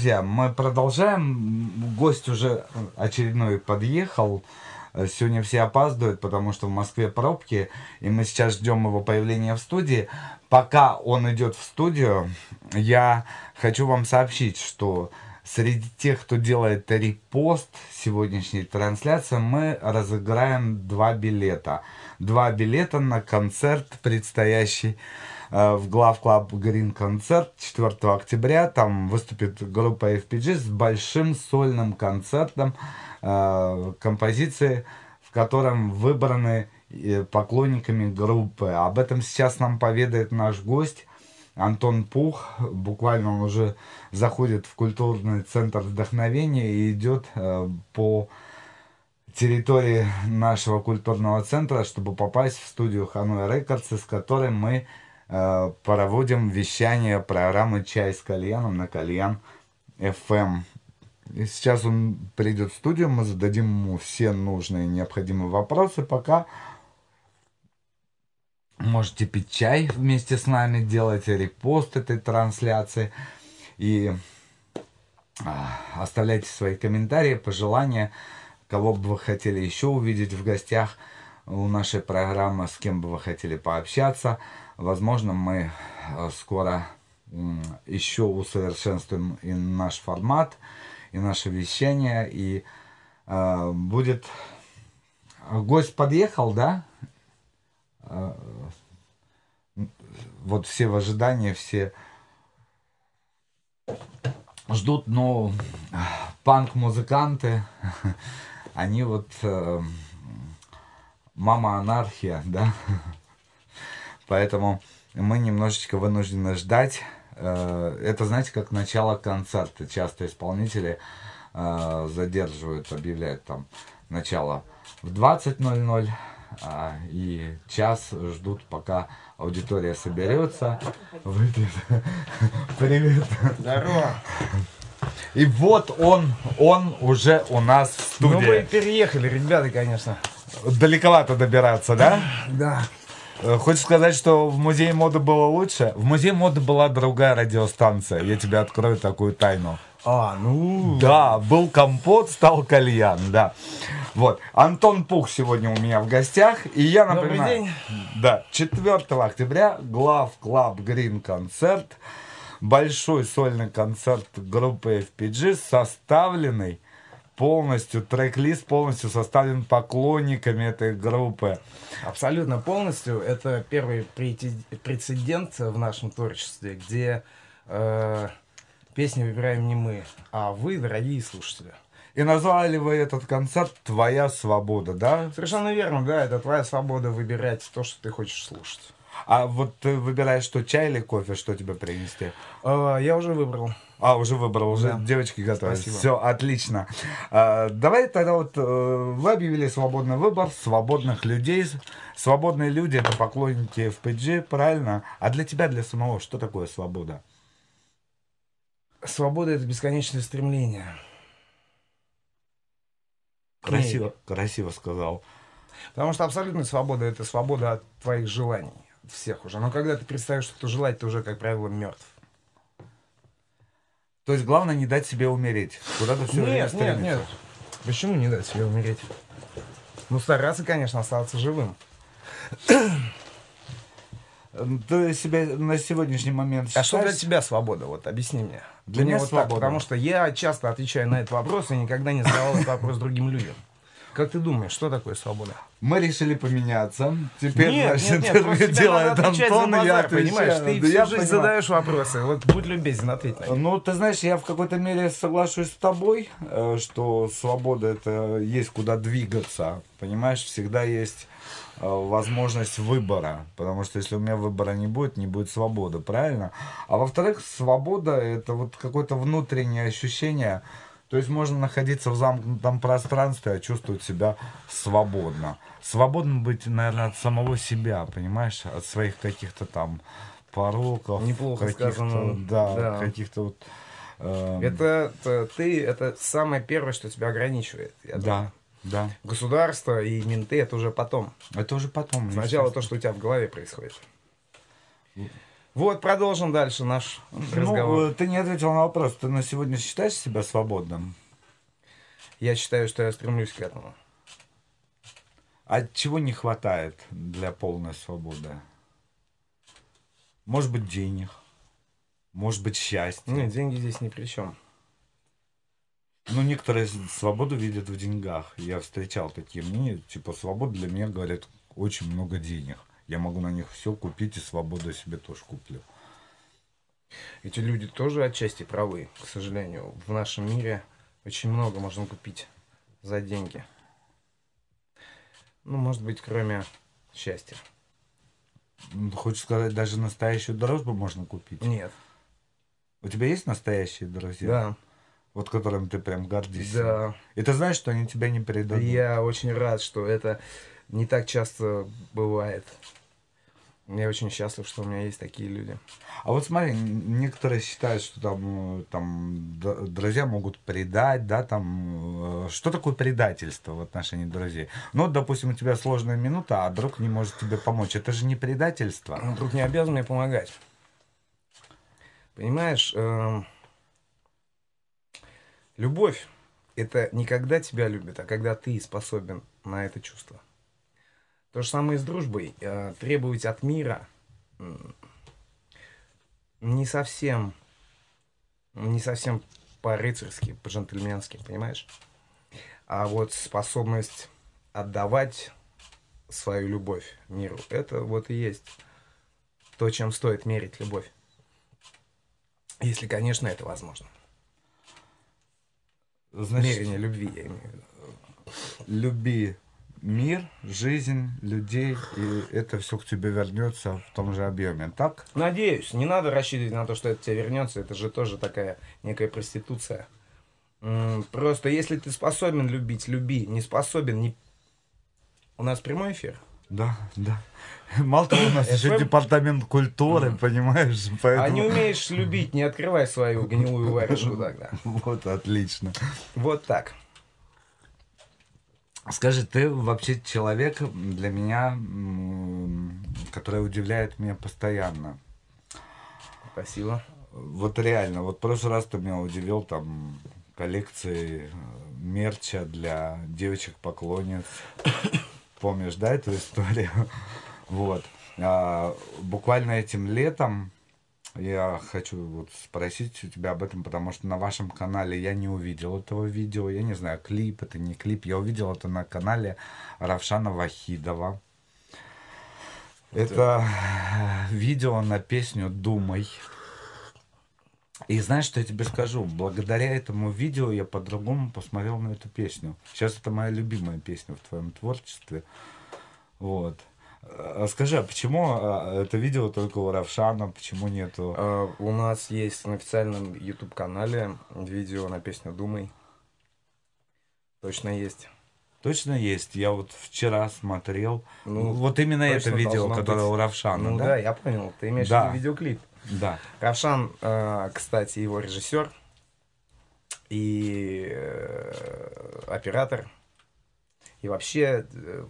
Друзья, мы продолжаем. Гость уже очередной подъехал. Сегодня все опаздывают, потому что в Москве пробки, и мы сейчас ждем его появления в студии. Пока он идет в студию, я хочу вам сообщить, что среди тех, кто делает репост сегодняшней трансляции, мы разыграем два билета. Два билета на концерт предстоящий в Главclub Green Concert 4 октября. Там выступит группа FPG с большим сольным концертом э, композиции, в котором выбраны э, поклонниками группы. Об этом сейчас нам поведает наш гость Антон Пух. Буквально он уже заходит в культурный центр вдохновения и идет э, по территории нашего культурного центра, чтобы попасть в студию Hanoi Records, с которой мы э, проводим вещание программы «Чай с кальяном» на Кальян FM. И сейчас он придет в студию, мы зададим ему все нужные необходимые вопросы, пока можете пить чай вместе с нами, делать репост этой трансляции и а, оставляйте свои комментарии, пожелания, кого бы вы хотели еще увидеть в гостях у нашей программы, с кем бы вы хотели пообщаться. Возможно, мы э, скоро еще усовершенствуем и наш формат, и наше вещание, и э, будет... Гость подъехал, да? Э, Вот все в ожидании, все ждут, но панк-музыканты, они вот э, мама анархия, да, поэтому мы немножечко вынуждены ждать. Э, Это, знаете, как начало концерта. Часто исполнители э, задерживают, объявляют там начало в 20.00 а, и час ждут, пока аудитория соберется, выпьет. Привет. Здорово. И вот он, он уже у нас в Ну вы студии. переехали, ребята, конечно. Далековато добираться, да? Да. Э, Хочешь сказать, что в музее моды было лучше? В музее моды была другая радиостанция. Я тебе открою такую тайну. А, ну... Да, был компот, стал кальян, да. Вот. Антон Пух сегодня у меня в гостях. И я напоминаю... день. Да, 4 октября Главclub Green Concert. Большой сольный концерт группы FPG, составленный полностью, трек-лист полностью составлен поклонниками этой группы. Абсолютно полностью. Это первый прецедент в нашем творчестве, где э, песни выбираем не мы, а вы, дорогие слушатели. И назвали вы этот концерт «Твоя свобода», да? Совершенно верно, да, это твоя свобода выбирать то, что ты хочешь слушать. А вот ты выбираешь, что чай или кофе, что тебе принести? Э, я уже выбрал. А, уже выбрал, уже Да. девочки готовы. Спасибо. Все, отлично. А, давай тогда вот э, вы объявили свободный выбор свободных людей. Свободные люди это поклонники FPG, правильно? А для тебя, для самого, что такое свобода? Свобода — это бесконечное стремление. Красиво, красиво сказал. Потому что абсолютная свобода — это свобода от твоих желаний. Всех уже. Но когда ты представишь, что желать, ты уже, как правило, мертв. То есть главное не дать себе умереть. Куда-то все время Нет, нет, стремиться. нет. Почему не дать себе умереть? Ну, стараться, конечно, оставаться живым. Ты себя на сегодняшний момент А что для считаешь- тебя свобода? Вот объясни мне. Для Мне меня вот так, свобода. потому что я часто отвечаю на этот вопрос и никогда не задавал этот вопрос другим людям. Как ты думаешь, что такое свобода? Мы решили поменяться. Теперь, нет, значит, нет, нет, делает Антон, и я базар, отвечаю. понимаешь? Ты Да всю я жизнь понимаю. задаешь вопросы. Вот будь любезен, ответь на них. Ну, ты знаешь, я в какой-то мере соглашусь с тобой, э, что свобода это есть куда двигаться. Понимаешь, всегда есть э, возможность выбора. Потому что если у меня выбора не будет, не будет свободы, правильно? А во-вторых, свобода это вот какое-то внутреннее ощущение. То есть можно находиться в замкнутом пространстве, а чувствовать себя свободно. Свободно быть, наверное, от самого себя, понимаешь? От своих каких-то там пороков. Неплохо сказано. Да, Да. каких-то вот... эм, Это т- ты, это самое первое, что тебя ограничивает. я думаю. Да, да. Государство и менты это уже потом. Это уже потом. Сначала то, что у тебя в голове происходит. Вот, продолжим дальше наш разговор. Ну, э, ты не ответил на вопрос. Ты на сегодня считаешь себя свободным? Я считаю, что я стремлюсь к этому. А чего не хватает для полной свободы? Может быть, денег. Может быть, счастья. Нет, деньги здесь ни при чем. Ну, некоторые свободу видят в деньгах. Я встречал такие мнения. Типа, свобода для меня, говорят, очень много денег. Я могу на них все купить, и свободу себе тоже куплю. Эти люди тоже отчасти правы, к сожалению. В нашем мире очень много можно купить за деньги. Ну, может быть, кроме счастья. Ну, Хочешь сказать, даже настоящую дружбу можно купить? Нет. У тебя есть настоящие друзья? Да. Вот которым ты прям гордишься? Да. И ты знаешь, что они тебя не предадут? Я очень рад, что это не так часто бывает. Я очень счастлив, что у меня есть такие люди. А вот смотри, некоторые считают, что там, э, там друзья могут предать, да, там, э, что такое предательство в отношении друзей? Ну, допустим, у тебя сложная минута, а друг не может тебе помочь. Это же не предательство. Ну, Друг не обязан мне помогать. Понимаешь, эм, любовь — это не когда тебя любят, а когда ты способен на это чувство. То же самое с дружбой. Э, Требовать от мира не совсем, не совсем по-рыцарски, по-джентльменски, понимаешь? А вот способность отдавать свою любовь миру, это вот и есть то, чем стоит мерить любовь. Если, конечно, это возможно. Значит, Мерение любви, я имею в виду. люби мир, жизнь, людей, и это все к тебе вернется в том же объеме, так? Надеюсь, не надо рассчитывать на то, что это тебе вернется. Это же тоже такая некая проституция. Просто если ты способен любить, люби. Не способен, не... У нас прямой эфир. Да, да. Мало того, у нас еще FM? департамент культуры, понимаешь? А Поэтому... не умеешь любить, не открывай свою гнилую варежку тогда. Вот, отлично. Вот так. Скажи, ты вообще человек для меня, который удивляет меня постоянно. Спасибо. Вот реально, вот в прошлый раз ты меня удивил там коллекцией э, мерча для девочек-поклонниц. Помнишь, да, эту историю? Вот. А, буквально этим летом я хочу вот спросить у тебя об этом, потому что на вашем канале я не увидел этого видео. Я не знаю, клип это не клип. Я увидел это на канале Равшана Вахидова. Это видео на песню «Думай». И знаешь, что я тебе скажу? Благодаря этому видео я по-другому посмотрел на эту песню. Сейчас это моя любимая песня в твоем творчестве. Вот. А Скажи, а почему а, это видео только у Равшана, почему нету? А, у нас есть на официальном YouTube канале видео на песню Думай. Точно есть. Точно есть. Я вот вчера смотрел. Ну, вот именно это видео, которое быть. у Равшана, ну да? да? я понял. Ты имеешь Да. в виду видеоклип. Да. Равшан, кстати, его режиссер и э, оператор. И вообще э,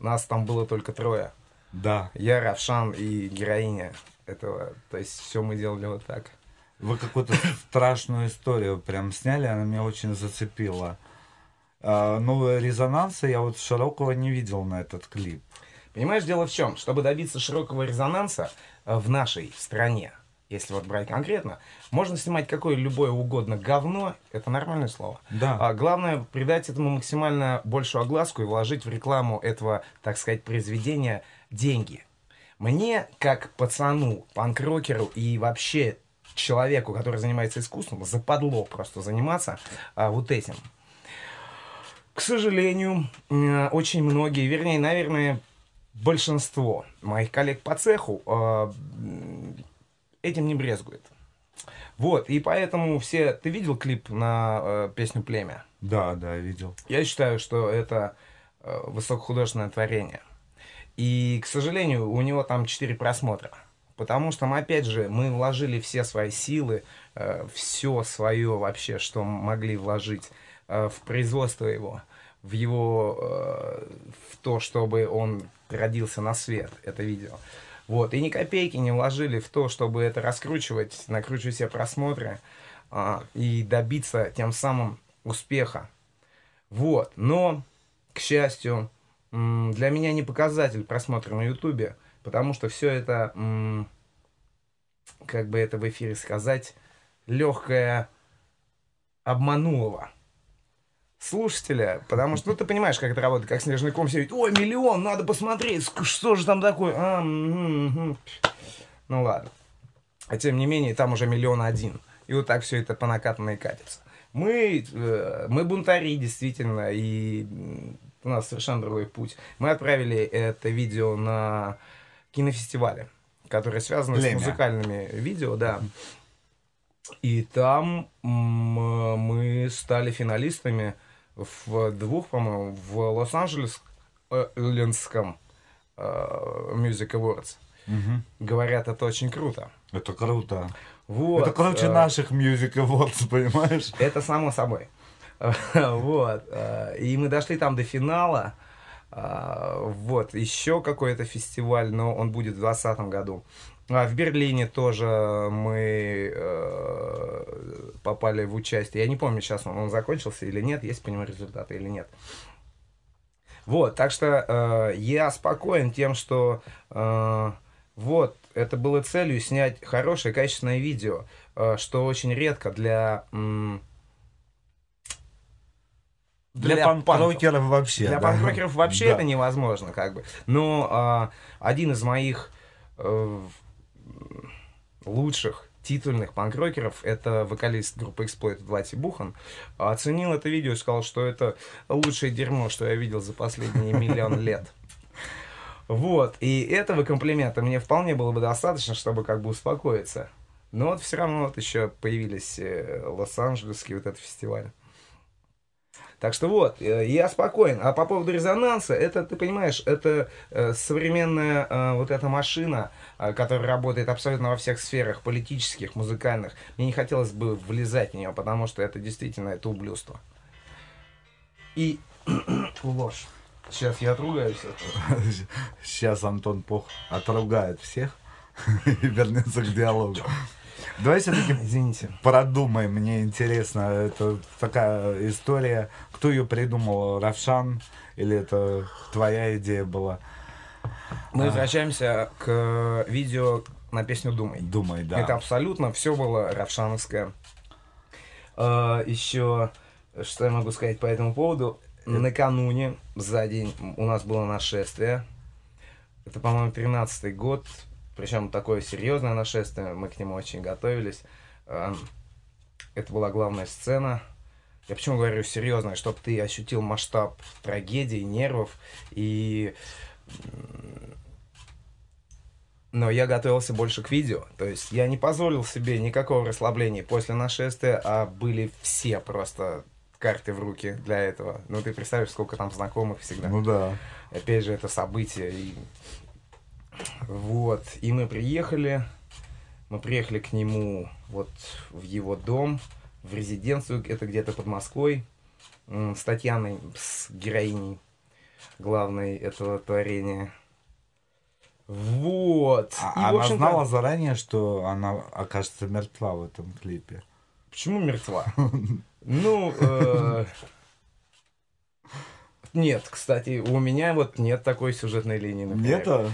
нас там было только трое. Да. Я, Равшан и героиня этого. То есть все мы делали вот так. Вы какую-то страшную историю прям сняли, она меня очень зацепила. А, Ну, резонанса я вот широкого не видел на этот клип. Понимаешь, дело в чем? Чтобы добиться широкого резонанса э, в нашей стране, если вот брать конкретно, можно снимать какое любое угодно говно, это нормальное слово. Да. А главное придать этому максимально большую огласку и вложить в рекламу этого, так сказать, произведения деньги. Мне, как пацану, панк-рокеру и вообще человеку, который занимается искусством, западло просто заниматься а, вот этим. К сожалению, очень многие, вернее, наверное, большинство моих коллег по цеху э, этим не брезгует. Вот, и поэтому все... Ты видел клип на э, песню «Племя»? Да, да, видел. Я считаю, что это э, высокохудожественное творение. И, к сожалению, у него там 4 просмотра. Потому что, мы, опять же, мы вложили все свои силы, все свое вообще, что могли вложить э, в производство его, в его, э, в то, чтобы он родился на свет, это видео. Вот, и ни копейки не вложили в то, чтобы это раскручивать, накручивать себе просмотры а, и добиться тем самым успеха. Вот, но, к счастью, для меня не показатель просмотра на Ютубе, потому что все это, как бы это в эфире сказать, легкое обманулово слушателя, потому что, ну, ты понимаешь, как это работает, как снежный ком сидит, ой, миллион, надо посмотреть, что же там такое, а, мгм, мгм». ну, ладно. А тем не менее, там уже миллион один, и вот так все это по накатанной катится. Мы, э, мы бунтари, действительно, и у нас совершенно другой путь. Мы отправили это видео на кинофестивале, которые связаны Племя. с музыкальными видео, да. И там мы стали финалистами в двух, по-моему, в Лос-Анджелесском э, Music Awards. Говорят, это очень круто. Это круто. Вот, это круче э, наших Music Awards, понимаешь? Это само собой. Вот. э, И мы дошли там до финала. Вот. Еще какой-то фестиваль, но он будет в 2020 году. А в Берлине тоже мы э, попали в участие. Я не помню, сейчас он, он закончился или нет, есть по нему результаты или нет. Вот, так что э, я спокоен тем, что э, вот, это было целью снять хорошее, качественное видео, э, что очень редко для... м, Для, панк-рокеров вообще. Для да? панк-рокеров вообще Да. это невозможно, как бы. Но а, один из моих э, лучших титульных панк-рокеров, это вокалист группы Exploit Влати Бухан, оценил это видео и сказал, что это лучшее дерьмо, что я видел за последние миллион лет. Вот, и этого комплимента мне вполне было бы достаточно, чтобы как бы успокоиться. Но вот все равно вот еще появились э, Лос-Анджелесский вот этот фестиваль. Так что вот, э, я спокоен. А по поводу резонанса, это, ты понимаешь, это э, современная э, вот эта машина, которая работает абсолютно во всех сферах, политических, музыкальных. Мне не хотелось бы влезать в нее, потому что это действительно это ублюдство. И Ложь. Сейчас я отругаюсь. Сейчас Антон Пух отругает всех и вернется к диалогу. Давай все-таки Извините. продумай, мне интересно, это такая история, кто ее придумал, Равшан, или это твоя идея была? Мы возвращаемся к видео на песню «Думай». Думай, да. Это абсолютно все было равшановское. А, Еще, что я могу сказать по этому поводу? Накануне, за день, у нас было нашествие. Это, по-моему, 13-й год. Причем такое серьезное нашествие. Мы к нему очень готовились. Это была главная сцена. Я почему говорю серьезное, чтобы ты ощутил масштаб трагедии, нервов и но я готовился больше к видео. То есть я не позволил себе никакого расслабления после нашествия, а были все просто карты в руки для этого. Ну, ты представляешь, сколько там знакомых всегда. Ну да. Опять же, это событие. И... Вот. И мы приехали. Мы приехали к нему вот в его дом, в резиденцию, это где-то под Москвой, с Татьяной, с героиней главной этого творения. Вот. А И, она знала заранее, что она окажется мертва в этом клипе. Почему мертва? Ну, э, нет, кстати, у меня вот нет такой сюжетной линии, например. Нет? а?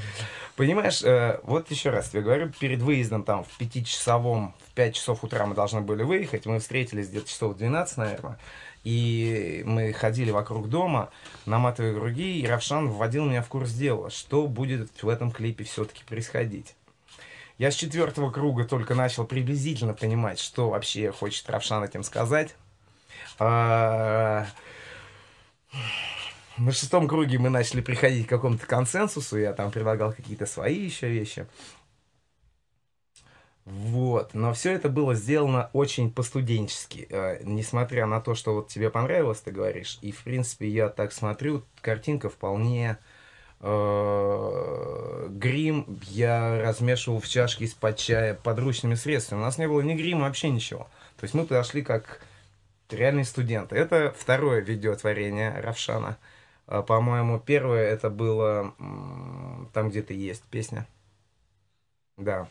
Понимаешь, э, вот еще раз тебе говорю, перед выездом там в пятичасовом, в 5 часов утра мы должны были выехать, мы встретились где-то часов в 12, наверное, и мы ходили вокруг дома, наматывая круги, и Равшан вводил меня в курс дела, что будет в этом клипе все-таки происходить. Я с четвертого круга только начал приблизительно понимать, что вообще хочет Равшан этим сказать. А, На шестом круге мы начали приходить к какому-то консенсусу, я там предлагал какие-то свои еще вещи. Вот, но все это было сделано очень по-студенчески, э, несмотря на то, что вот тебе понравилось, ты говоришь, и в принципе я так смотрю, картинка вполне э, грим я размешивал в чашке из-под чая подручными средствами. У нас не было ни грима, вообще ничего. То есть мы подошли как реальные студенты. Это второе видеотворение Равшана. А, По-моему, первое это было там где-то есть песня. Да.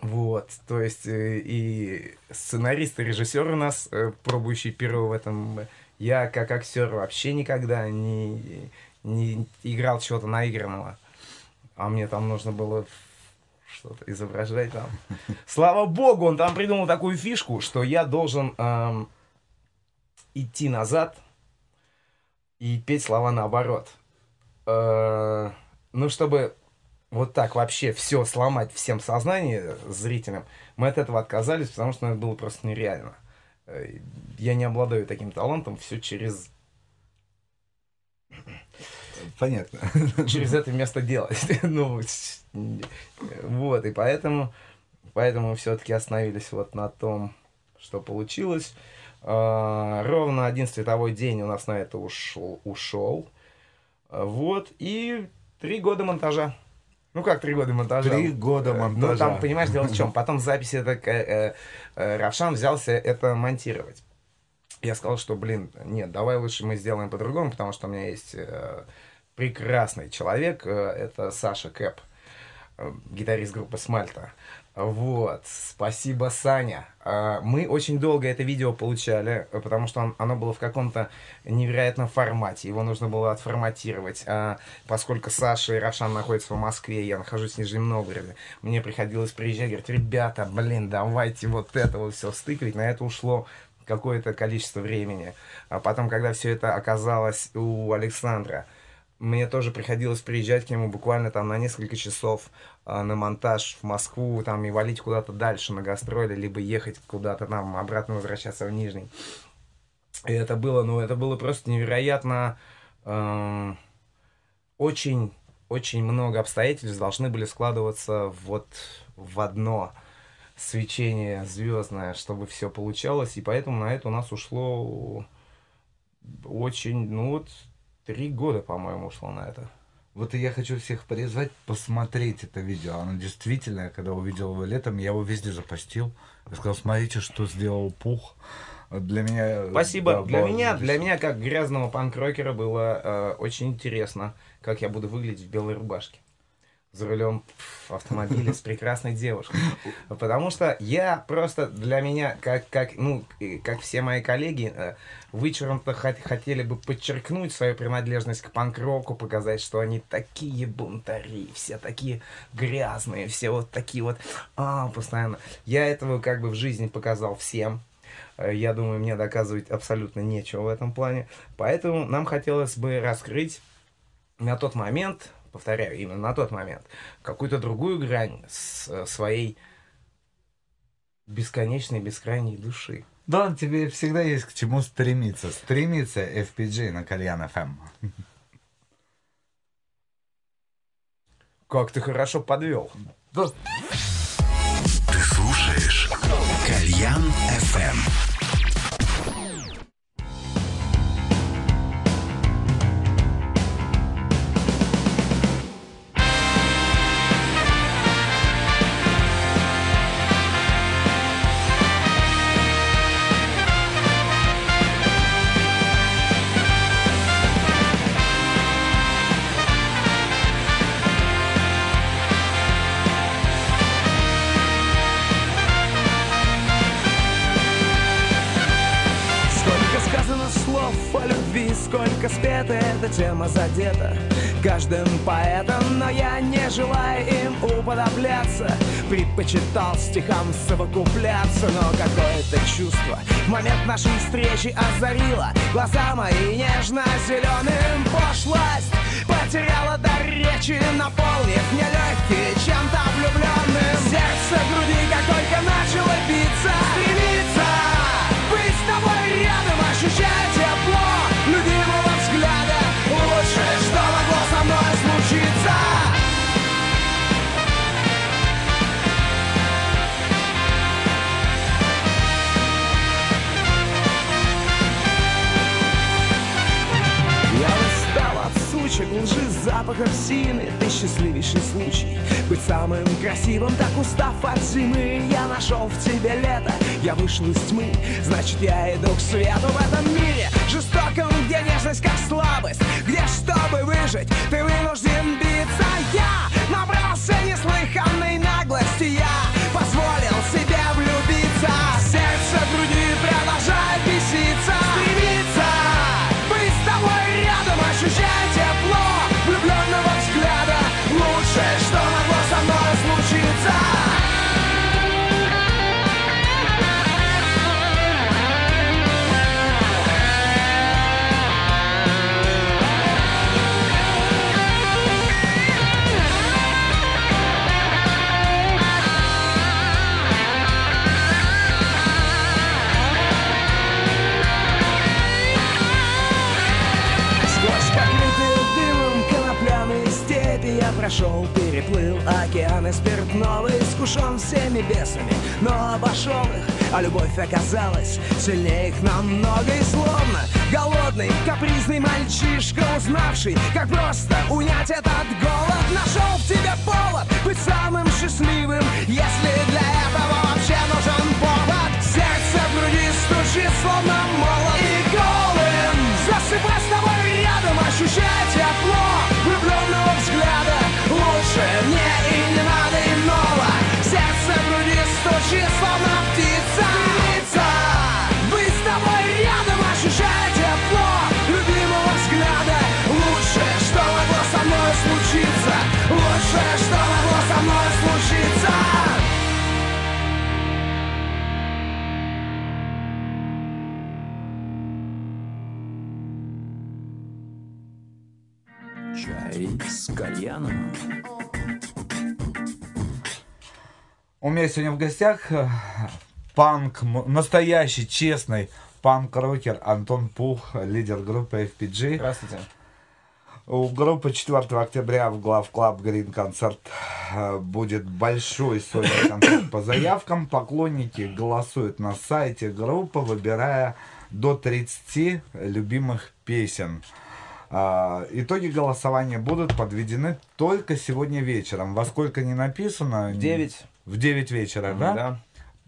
Вот, то есть э, и сценарист, и режиссер у нас, э, пробующий перо в этом. Я как актер вообще никогда не, не играл чего-то наигранного. А мне там нужно было что-то изображать там. Слава богу, он там придумал такую фишку, что я должен эм, идти назад и петь слова наоборот. Э, ну, чтобы вот так вообще все сломать всем сознание зрителям, мы от этого отказались, потому что ну, это было просто нереально. Э, Я не обладаю таким талантом, все через, Понятно. через это место делать. ну, вот, и поэтому, поэтому все-таки остановились вот на том, что получилось. А, ровно один световой день у нас на это ушел. ушел. Вот, и три года монтажа. Ну как три года монтажа? Три года Э, Ну монтажа. там, понимаешь, дело в чем? Потом записи это э, э, э, Равшан взялся это монтировать. Я сказал, что, блин, нет, давай лучше мы сделаем по-другому, потому что у меня есть э, прекрасный человек, э, это Саша Кэп, э, гитарист группы Смальта. Вот, спасибо, Саня. А, Мы очень долго это видео получали, э, потому что он- оно было в каком-то невероятном формате. Его нужно было отформатировать. А Поскольку Саша и Равшан находятся в Москве, я нахожусь в Нижнем Новгороде, мне приходилось приезжать, говорить, ребята, блин, давайте вот это вот все стыкать. На это ушло какое-то количество времени. А потом, когда все это оказалось у Александра, мне тоже приходилось приезжать к нему буквально там на несколько часов на монтаж в Москву, там и валить куда-то дальше на гастроли, либо ехать куда-то там, обратно возвращаться в Нижний. И это было, ну, это было просто невероятно эм, очень, очень много обстоятельств должны были складываться вот в одно свечение звездное, чтобы все получалось, и поэтому на это у нас ушло очень, ну вот, три года, по-моему, ушло на это. Вот и я хочу всех призвать посмотреть это видео. Оно действительно, я когда увидел его летом, я его везде запостил. Я сказал, смотрите, что сделал Пух. Для меня... Спасибо. да, для меня, для меня, как грязного панк-рокера, было э, очень интересно, как я буду выглядеть в белой рубашке. За рулем автомобиля с прекрасной девушкой. Потому что я просто для меня, как, как, ну, как все мои коллеги, э, вычуром-то хот- хотели бы подчеркнуть свою принадлежность к панк-року, показать, что они такие бунтари, все такие грязные, все вот такие вот, а, постоянно. Я этого как бы в жизни показал всем. Э, Я думаю, мне доказывать абсолютно нечего в этом плане. Поэтому нам хотелось бы раскрыть на тот момент, повторяю, именно на тот момент, какую-то другую грань с э, своей бесконечной, бескрайней души. Да, тебе всегда есть к чему стремиться. Стремиться FPG на Кальян FM. Как ты хорошо подвел. Ты слушаешь Кальян FM. Задета Каждым поэтом, но я не желаю им уподобляться. Предпочитал стихам совокупляться, но какое-то чувство В момент нашей встречи озарило Глаза мои нежно-зеленым. Пошлость Потеряла дар речи, наполнив мне легкие чем-то влюбленным. Сердце в груди, как только начало биться Стремится быть с тобой рядом, ощущая сучек, лжи, запахов сины Ты счастливейший случай. Быть самым красивым, так устав от зимы. Я нашел в тебе лето, я вышел из тьмы. Значит, я иду к свету в этом мире. Жестоком, где нежность как слабость. Где, чтобы выжить, ты вынужден биться. Я набрался неслыханной наглости. Я прошел, переплыл океаны спиртного Искушен всеми бесами, но обошел их А любовь оказалась сильнее их намного И словно. Голодный, капризный мальчишка Узнавший, как просто унять этот голод. Нашел в тебе повод быть самым счастливым Если для этого вообще нужен повод. Сердце в груди стучит, словно молот. И голым засыпай с тобой рядом Ощущая тепло влюбленного взгляда Лучше мне и не надо иного Сердце в груди стучит, словно птица. Птица! Быть с тобой рядом, ощущая тепло любимого взгляда. Лучшее, что могло со мной случиться. Лучшее, что могло со мной случиться. Чай с кальяном. У меня сегодня в гостях э, панк, настоящий, честный панк-рокер Антон Пух, лидер группы FPG. Здравствуйте. У группы 4 октября в Главclub Green Concert э, будет большой сольный концерт по заявкам. Поклонники голосуют на сайте группы, выбирая до 30 любимых песен. А, Итоги голосования будут подведены только сегодня вечером. Во сколько не написано? В 9. В 9 вечера, да? Да.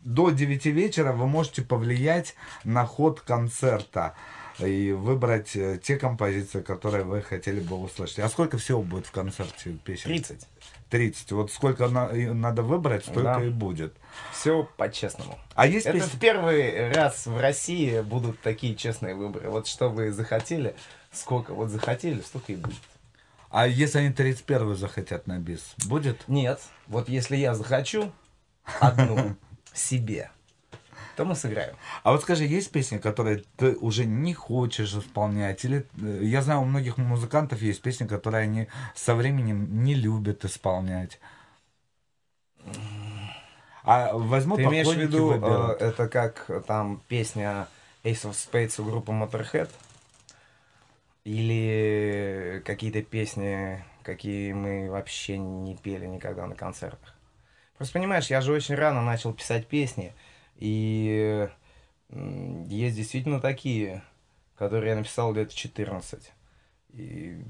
до 9 вечера вы можете повлиять на ход концерта и выбрать э, те композиции, которые вы хотели бы услышать. А сколько всего будет в концерте песен? 30. 30. Вот сколько на- надо выбрать, столько Да. и будет. Все по-честному. А есть Это песни? в первый раз в России будут такие честные выборы. Вот что вы захотели, сколько вот захотели, столько и будет. А если они 31 захотят на бис, будет? Нет, вот если я захочу одну себе, то мы сыграем. А вот скажи, есть песни, которые ты уже не хочешь исполнять? Или э, я знаю, у многих музыкантов есть песни, которые они со временем не любят исполнять. А возьму Ты имеешь в виду, выберут. э, это как э, там песня Ace of Spades у группы Motorhead? Или какие-то песни, какие мы вообще не пели никогда на концертах? Просто понимаешь, я же очень рано начал писать песни, и есть действительно такие, которые я написал лет в 14. И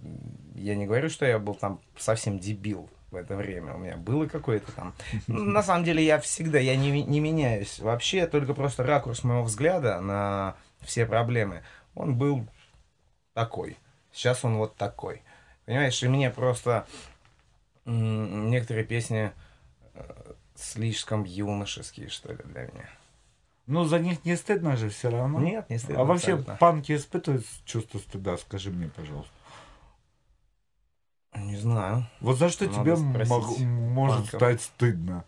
я не говорю, что я был там совсем дебил в это время. У меня было какое-то там... Ну, На самом деле я всегда, я не, не меняюсь. Вообще, только просто ракурс моего взгляда на все проблемы, он был такой. Сейчас он вот такой. Понимаешь, и мне просто некоторые песни э, слишком юношеские, что ли, для меня. Ну, за них не стыдно же все равно. Нет, не стыдно А вообще абсолютно. панки испытывают чувство стыда? Скажи мне, пожалуйста. Не знаю. Вот за что Надо тебе мог- может панков. стать стыдно?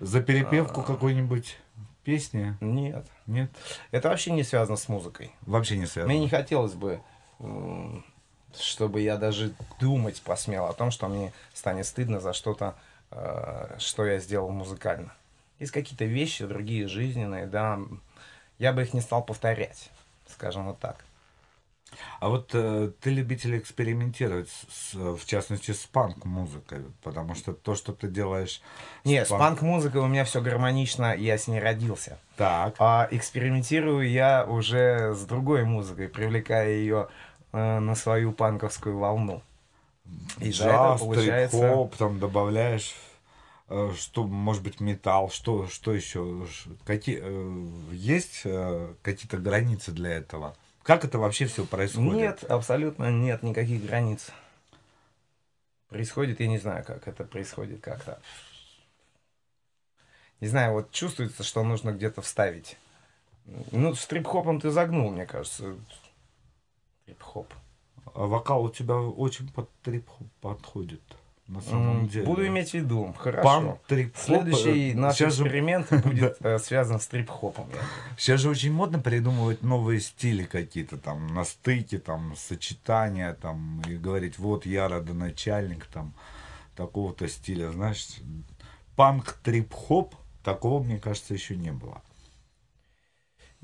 За перепевку А. какой-нибудь песни? Нет. Нет? Это вообще не связано с музыкой. Вообще не связано. Мне не хотелось бы, чтобы я даже думать посмел о том, что мне станет стыдно за что-то, э, что я сделал музыкально. Есть какие-то вещи, другие жизненные, да, я бы их не стал повторять, скажем вот так. А вот э, ты любитель экспериментировать, с- с, в частности, с панк-музыкой, потому что то, что ты делаешь... Нет, с панк- панк-музыкой у меня все гармонично, я с ней родился. Так. А экспериментирую я уже с другой музыкой, привлекая ее э, на свою панковскую волну. И Джаз, получается... трип-хоп, там добавляешь, э, что, может быть, металл, что, что еще? Какие, э, есть какие-то границы для этого? Как это вообще все происходит? Нет, абсолютно нет никаких границ. Происходит, я не знаю, как это происходит как-то. Не знаю, вот чувствуется, что нужно где-то вставить. Ну, с трип-хопом ты загнул, мне кажется. Трип-хоп. А вокал у тебя очень под трип-хоп подходит, на самом деле. Буду иметь в виду. Хорошо. Панк, трип-хоп. Следующий э, наш сейчас же- эксперимент будет э, связан с трип-хопом. Сейчас же очень модно придумывать новые стили какие-то там на стыке, там сочетания, там и говорить, вот я родоначальник там такого-то стиля, знаешь, панк, трип-хоп, такого, мне кажется, еще не было.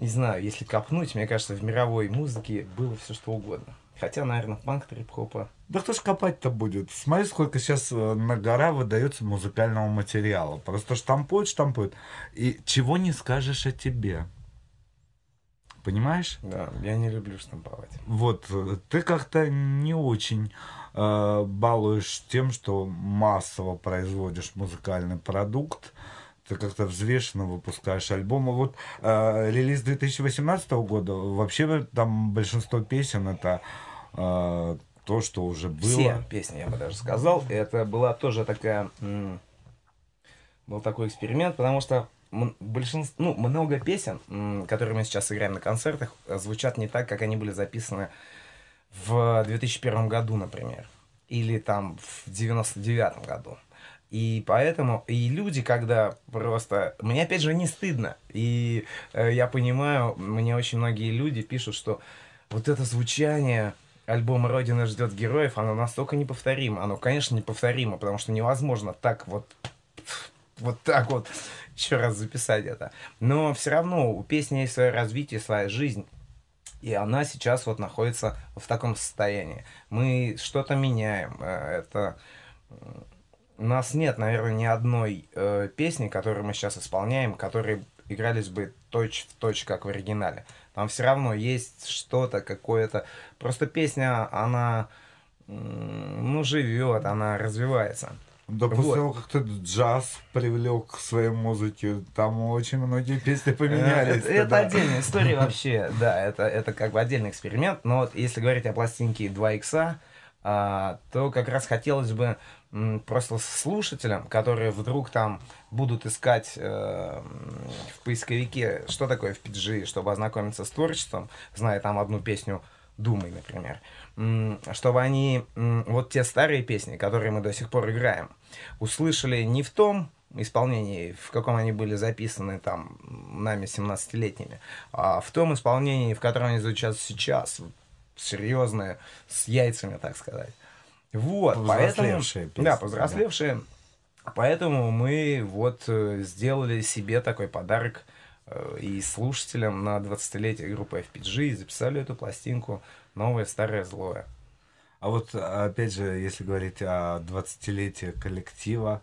Не знаю, если копнуть, мне кажется, в мировой музыке было все что угодно. Хотя, наверное, панк трип-хопа. Да кто ж копать-то будет? Смотри, сколько сейчас э, на гора выдается музыкального материала. Просто штампуют, штампуют. И чего не скажешь о тебе. Понимаешь? Да, я не люблю штамповать. Вот, э, ты как-то не очень э, балуешь тем, что массово производишь музыкальный продукт, ты как-то взвешенно выпускаешь альбомы. Вот э, релиз 2018 года, вообще там большинство песен это э, то, что уже было. Все песни, я бы даже сказал. Это была тоже такая... Был такой эксперимент, потому что большинство, ну, много песен, которые мы сейчас играем на концертах, звучат не так, как они были записаны в 2001 году, например. Или там в 99 году. И поэтому, и люди, когда просто... Мне, опять же, не стыдно. И э, я понимаю, мне очень многие люди пишут, что вот это звучание альбома «Родина ждет героев», оно настолько неповторимо. Оно, конечно, неповторимо, потому что невозможно так вот вот так вот еще раз записать это. Но все равно у песни есть свое развитие, своя жизнь. И она сейчас вот находится в таком состоянии. Мы что-то меняем. э, Это у нас нет, наверное, ни одной э, песни, которую мы сейчас исполняем, которые игрались бы точь в точь, как в оригинале. Там все равно есть что-то, какое-то. Просто песня, она ну, живет, она развивается. Да после Вот. того, как ты джаз привлек к своей музыке, там очень многие песни поменялись. Это, отдельная история вообще, да, это, это как бы отдельный эксперимент, но вот если говорить о пластинке 2 икса, а, то как раз хотелось бы просто слушателям, которые вдруг там будут искать э, в поисковике, что такое FPG, чтобы ознакомиться с творчеством, зная там одну песню Думай, например, чтобы они вот те старые песни, которые мы до сих пор играем, услышали не в том исполнении, в каком они были записаны там нами 17-летними, а в том исполнении, в котором они звучат сейчас, серьезные, с яйцами, так сказать. Вот, поэтому... Повзрослевшие песни, Да, повзрослевшие. Поэтому мы вот э, сделали себе такой подарок э, и слушателям на 20-летие группы FPG и записали эту пластинку «Новое, старое, злое». А вот, опять же, если говорить о 20-летии коллектива,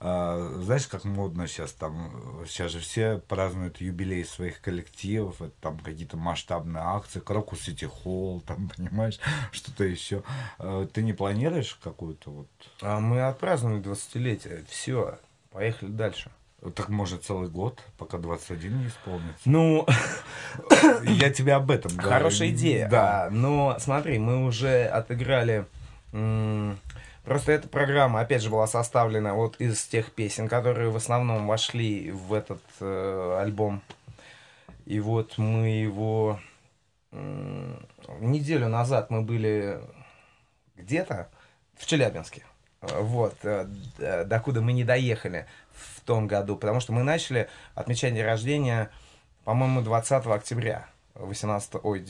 а, знаешь, как модно сейчас там, сейчас же все празднуют юбилей своих коллективов, это там какие-то масштабные акции, Крокус Сити Холл, там, понимаешь, что-то еще. А, Ты не планируешь какую-то вот, А мы отпраздновали 20-летие, все, поехали дальше. так может целый год, пока 21 не исполнится? Ну, Я тебе об этом говорю. Хорошая идея. Да. А, но смотри, мы уже отыграли. Просто эта программа, опять же, была составлена вот из тех песен, которые в основном вошли в этот э, альбом. И вот мы его м, неделю назад мы были где-то в Челябинске. Э, Вот, э, д- докуда мы не доехали в том году, потому что мы начали отмечать день рождения, по-моему, 20 октября, 18 ой,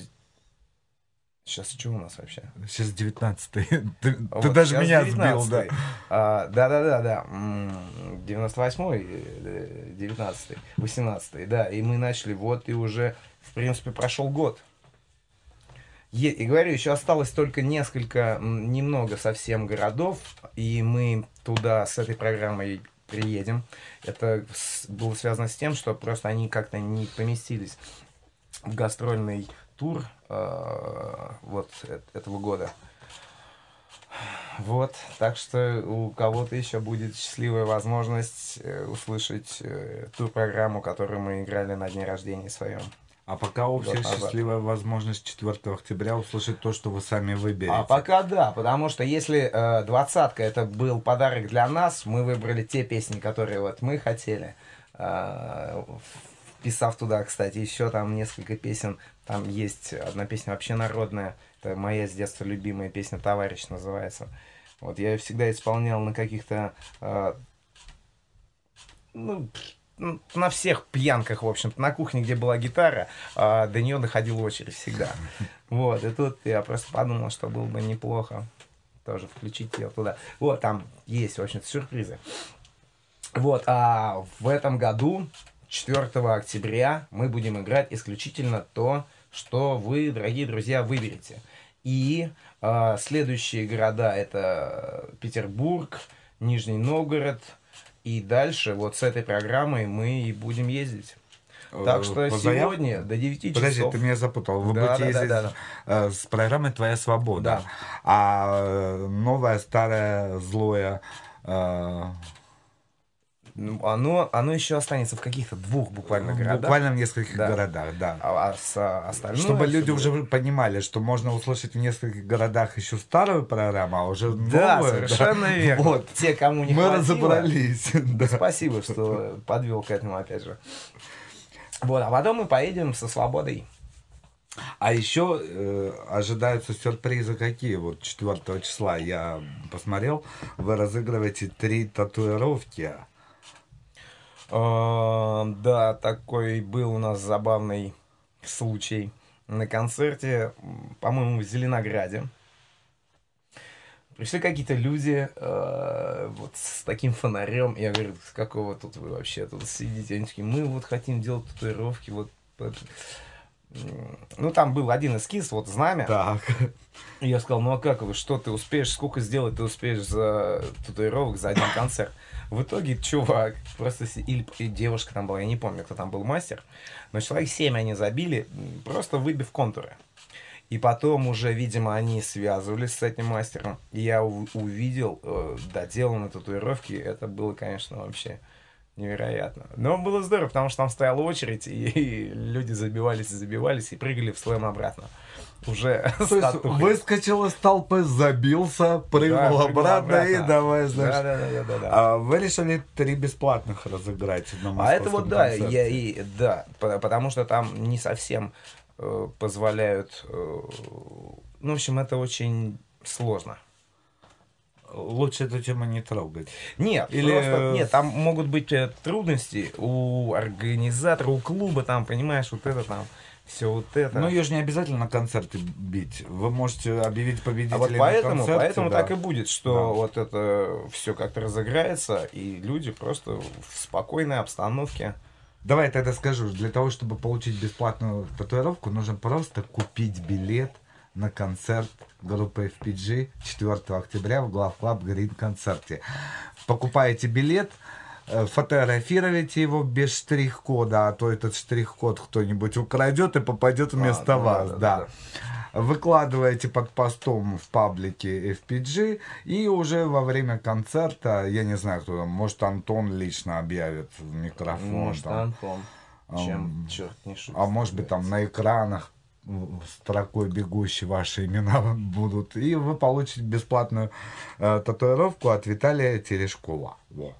сейчас что у нас вообще? Сейчас 19 Ты, ты Вот, даже щас меня сбил, 19-й. да. А, Да-да-да-да. М, 98-й, э, 19-й, 18-й, да. И мы начали, вот, и уже, в принципе, прошел год. Е- и говорю, еще осталось только несколько, немного совсем городов, и мы туда с этой программой приедем. Это с- было связано с тем, что просто они как-то не поместились в гастрольный тур э, вот этого года. Вот, так что у кого-то еще будет счастливая возможность э, услышать э, ту программу, которую мы играли на дне рождения своем. А пока у всех назад. счастливая возможность 4 октября услышать то, что вы сами выберете. А пока да, потому что если э, двадцатка это был подарок для нас, мы выбрали те песни, которые вот мы хотели. Э, вписав туда, кстати, еще там несколько песен. Там есть одна песня вообще народная. Это моя с детства любимая песня «Товарищ» называется. Вот я ее всегда исполнял на каких-то э, ну, на всех пьянках, в общем-то, на кухне, где была гитара, а до нее доходила очередь всегда. Вот, и тут я просто подумал, что было бы неплохо тоже включить ее туда. Вот, там есть, в общем-то, сюрпризы. Вот, а в этом году, 4 октября, мы будем играть исключительно то, что вы, дорогие друзья, выберете. И а, следующие города это Петербург, Нижний Новгород. И дальше вот с этой программой мы и будем ездить. Так Э, что по сегодня до 9 Подожди, часов. ты меня запутал. Вы Да, будете да, да, ездить да, э, с программой «Твоя свобода». Да. А э, новое, старое, злое... э, Ну, Оно, оно еще останется в каких-то двух буквально городах. Буквально в нескольких Да. городах, да. А, а с- а остальное Чтобы люди всё уже будет. понимали, что можно услышать в нескольких городах еще старую программу, а уже Да, новую. совершенно верно. Вот. Те, кому не Мы хватило, разобрались. да. Спасибо, что подвел к этому опять же. Вот, а потом мы поедем со свободой. А еще э, ожидаются сюрпризы какие? Вот 4 числа я посмотрел, вы разыгрываете три татуировки. А, Да, такой был у нас забавный случай на концерте, по-моему, в Зеленограде. Пришли какие-то люди э, вот с таким фонарем. Я говорю, с какого тут вы вообще тут сидите? Они такие, мы вот хотим делать татуировки. Вот, это». М, ну, там был один эскиз, вот знамя. Так. И я сказал, ну а как вы, что ты успеешь, сколько сделать ты успеешь за татуировок за один концерт? В итоге чувак, просто, или девушка там была, я не помню, кто там был мастер, но человек 7 они забили, просто выбив контуры. И потом уже, видимо, они связывались с этим мастером. И я увидел э, доделанные татуировки. Это было, конечно, вообще невероятно. Но было здорово, потому что там стояла очередь, и, и люди забивались и забивались, и прыгали в слэм обратно. Уже То есть выскочил из толпы, забился, прыгнул Да, обратно, и давай, знаешь. Да, да, да, да, да. А вы решили три бесплатных разыграть на А это вот да, концерте. я и да, по- потому что там не совсем э, позволяют. э, ну, в общем, это очень сложно. Лучше эту тему не трогать. Нет, Или- просто нет, там могут быть э, трудности у организатора, у клуба, там, понимаешь, вот это там, все вот это. Ну, ее же не обязательно на концерты бить. Вы можете объявить победителей а вот поэтому, концерте, поэтому да. так и будет, что Да. вот это все как-то разыграется, и люди просто в спокойной обстановке. Давай я тогда скажу, для того, чтобы получить бесплатную татуировку, нужно просто купить билет на концерт группы FPG 4 октября в Главклаб Грин концерте. Покупаете билет, э, фотографируете его без штрих-кода, а то этот штрих-код кто-нибудь украдет и попадет вместо ну вас. да, Да, да, Выкладываете под постом в паблике FPG, и уже во время концерта, я не знаю, кто там, может Антон лично объявит в микрофон. Может, там. Антон. Чем Ам, черт не шутит. А может быть, там на экранах строкой бегущие ваши имена будут. И вы получите бесплатную э, татуировку от Виталия Терешкова. Во.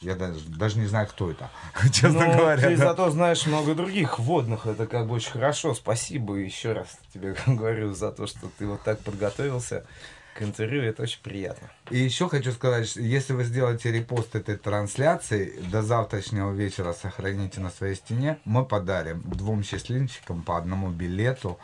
Я даже, даже не знаю, кто это, честно Ну, говоря. Ты да. зато знаешь много других вводных. Это как бы очень хорошо. Спасибо еще раз тебе говорю за то, что ты вот так подготовился к интервью. Это очень приятно. И еще хочу сказать, что если вы сделаете репост этой трансляции, до завтрашнего вечера сохраните на своей стене, мы подарим двум счастливчикам по одному билету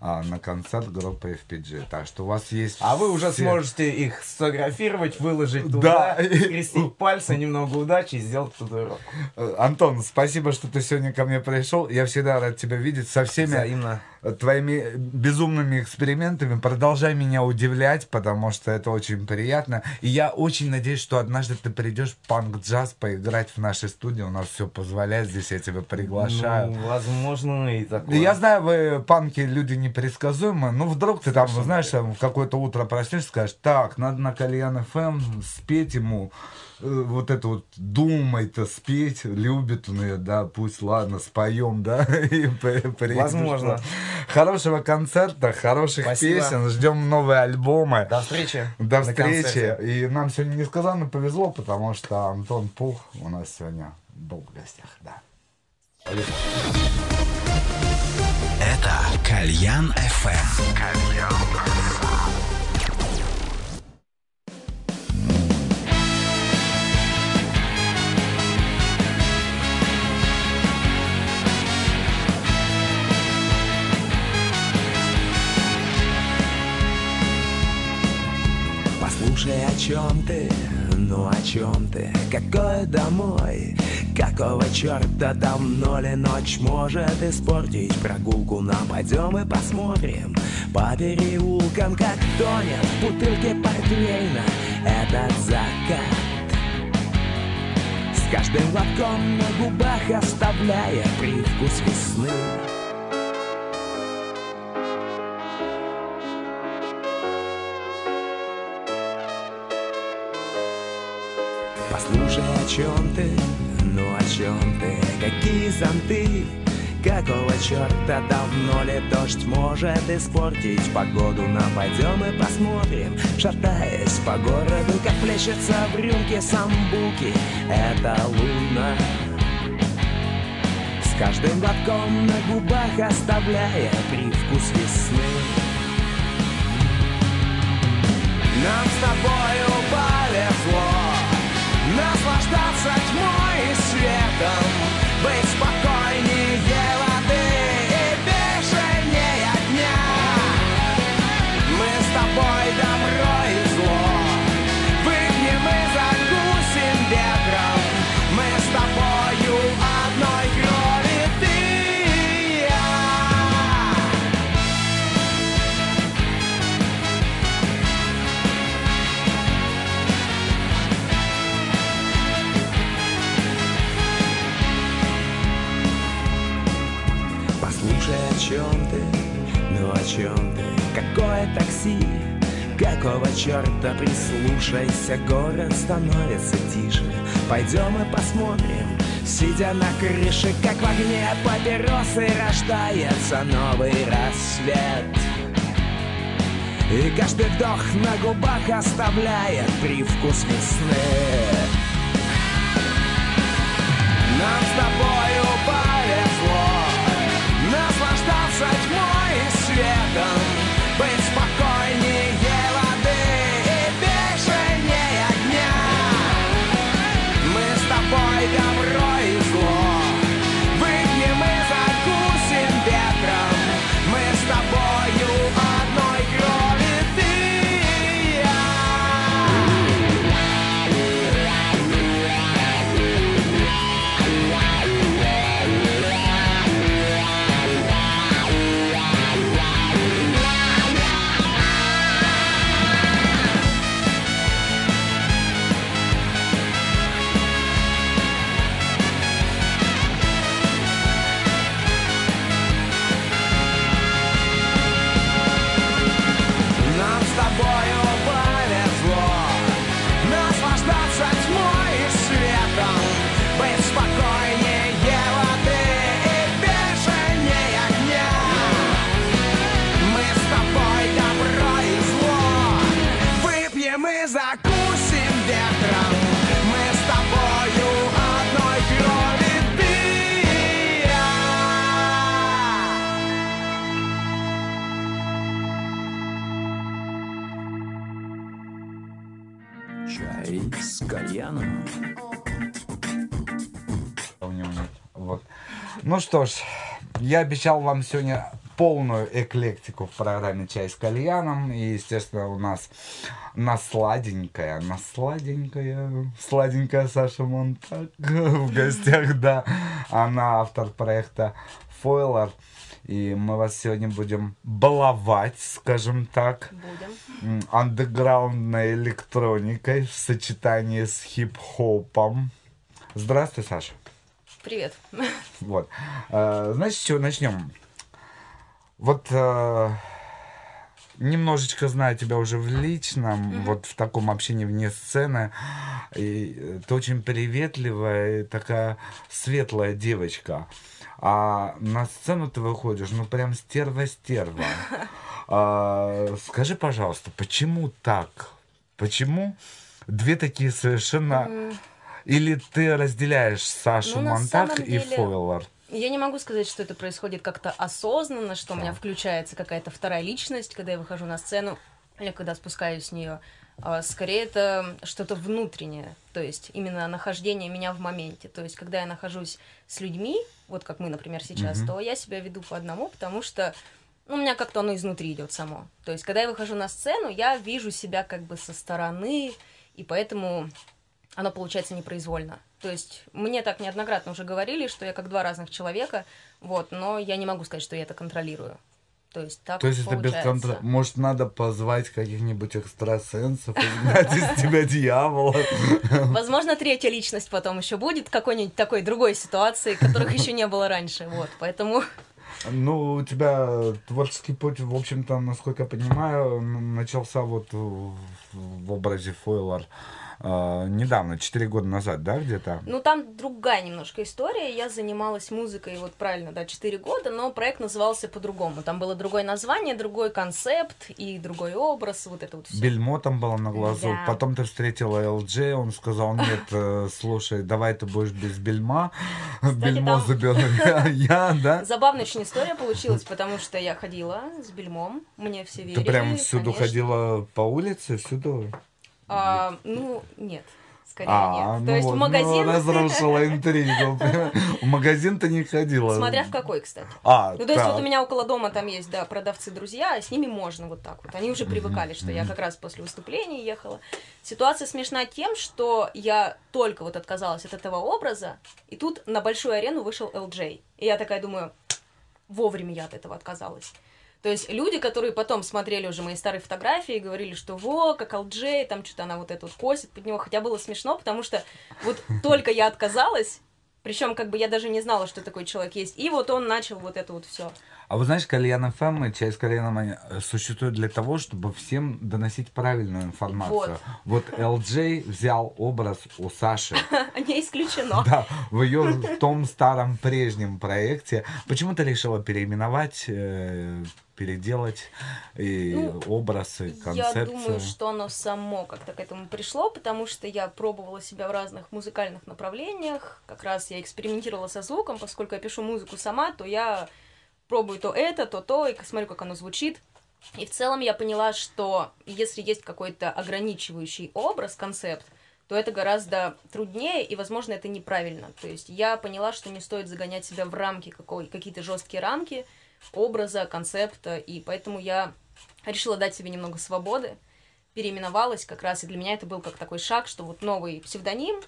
а, на концерт группы FPG. Так что у вас есть... А вы уже все- сможете их сфотографировать, выложить Да. туда, скрестить пальцы, немного удачи и сделать татуировку. Э, Антон, спасибо, что ты сегодня ко мне пришел. Я всегда рад тебя видеть со всеми Взаимно. твоими безумными экспериментами. Продолжай меня удивлять, потому что это очень приятно. И я очень надеюсь, что однажды ты придешь панк-джаз поиграть в нашей студии. У нас все позволяет, здесь я тебя приглашаю. Ну, возможно, и такое. Я знаю, вы, панки, люди непредсказуемые. Ну, вдруг ты там, знаешь, там, в какое-то утро проснешься, скажешь, так, надо на Кальян ФМ спеть ему э, вот это вот думай-то спеть, любит он ее, да, пусть, ладно, споем, да, и при- Возможно. Хорошего концерта, хороших Спасибо. песен, ждем новые альбомы. До встречи. До встречи. И нам сегодня несказанно повезло, потому что Антон Пух у нас сегодня был в гостях, да. Это Кальян FM. Послушай, о чем ты, ну о чем ты, какой домой, какого черта давно ли ночь может испортить прогулку нам пойдем и посмотрим по переулкам, как тонет в бутылке портвейна этот закат. С каждым глотком на губах оставляя привкус весны. Послушай, о чем ты, ну о чем ты, какие зонты, какого черта давно ли дождь может испортить погоду? Нам пойдем и посмотрим, шатаясь по городу, как плещется в рюмке самбуки. Это луна. С каждым глотком на губах оставляя привкус весны. Нам с тобою повезло Наслаждаться тьмой и светом Быть спокойнее Какое такси? Какого черта прислушайся, город становится тише. Пойдем и посмотрим, сидя на крыше Как в огне папиросы рождается новый рассвет. И каждый вдох на губах оставляет привкус весны. Нам с тобою что ж, я обещал вам сегодня полную эклектику в программе «Чай с кальяном». И, естественно, у нас насладенькая, насладенькая, сладенькая Саша Монтак в гостях, да. Она автор проекта «Фойлер». И мы вас сегодня будем баловать, скажем так, Будем. андеграундной электроникой в сочетании с хип-хопом. Здравствуй, Саша. Привет. Вот. Э, с чего начнем? Вот э, немножечко знаю тебя уже в личном, вот в таком общении вне сцены. И ты очень приветливая такая светлая девочка. А на сцену ты выходишь, ну прям стерва-стерва. А, Скажи, пожалуйста, почему так? Почему две такие совершенно... Или ты разделяешь Сашу Ну, Монтак самом и деле, Фойлер? Я не могу сказать, что это происходит как-то осознанно, что у меня включается какая-то вторая личность, когда я выхожу на сцену или когда спускаюсь с нее. А, Скорее это что-то внутреннее, то есть именно нахождение меня в моменте. То есть когда я нахожусь с людьми, вот как мы, например, сейчас, то я себя веду по одному, потому что ну, у меня как-то оно изнутри идет само. То есть когда я выхожу на сцену, я вижу себя как бы со стороны, и поэтому оно получается непроизвольно. То есть мне так неоднократно уже говорили, что я как два разных человека, вот, но я не могу сказать, что я это контролирую. То есть так То есть это без контроля. Может, надо позвать каких-нибудь экстрасенсов, изгнать из тебя дьявола. Возможно, третья личность потом еще будет в какой-нибудь такой другой ситуации, которых еще не было раньше. Вот, поэтому Ну, у тебя творческий путь, в общем-то, насколько я понимаю, начался вот в образе Фойлер э, недавно, 4 года назад, да, где-то? Ну, там другая немножко история. Я занималась музыкой, вот правильно, да, 4 года, но проект назывался по-другому. Там было другое название, другой концепт и другой образ, вот это вот все. Бельмо там было на глазу. Да. Потом ты встретила ЛД, он сказал, нет, э, слушай, давай ты будешь без бельма. Бельмо там- я, я, да? Забавная очень история получилась, потому что я ходила с бельмом, мне все верили. Ты прям всюду конечно. ходила по улице, всюду? А, ну, нет, скорее А, нет. ну То есть вот, в магазин, ну, разрушила интригу. В магазин ты не ходила. смотря в какой, кстати. А, Ну, то есть вот у меня около дома там есть, да, продавцы-друзья, а с ними можно вот так вот. Они уже привыкали, что я как раз после выступления ехала. Ситуация смешна тем, что я только вот отказалась от этого образа, и тут на большую арену вышел LJ. И я такая думаю, вовремя я от этого отказалась. То есть люди, которые потом смотрели уже мои старые фотографии и говорили, что во, как LJ, там что-то она вот это вот косит под него, хотя было смешно, потому что вот только я отказалась, Причем, как бы я даже не знала, что такой человек есть. И вот он начал вот это вот все. А вы знаешь, Кальян ФМ и кальяном они, э, существует для того, чтобы всем доносить правильную информацию. Вот, LJ взял образ у Саши. Не исключено. Да, в ее том старом прежнем проекте. Почему ты решила переименовать, э, переделать и Ну, образ, и Я концепцию? думаю, что оно само как-то к этому пришло, потому что я пробовала себя в разных музыкальных направлениях. Как раз я экспериментировала со звуком, поскольку я пишу музыку сама, то я пробую то это, то то, и смотрю, как оно звучит. И в целом я поняла, что если есть какой-то ограничивающий образ, концепт, то это гораздо труднее, и, возможно, это неправильно. То есть я поняла, что не стоит загонять себя в рамки, какой, какие-то жесткие рамки образа, концепта, и поэтому я решила дать себе немного свободы, переименовалась как раз, и для меня это был как такой шаг, что вот новый псевдоним,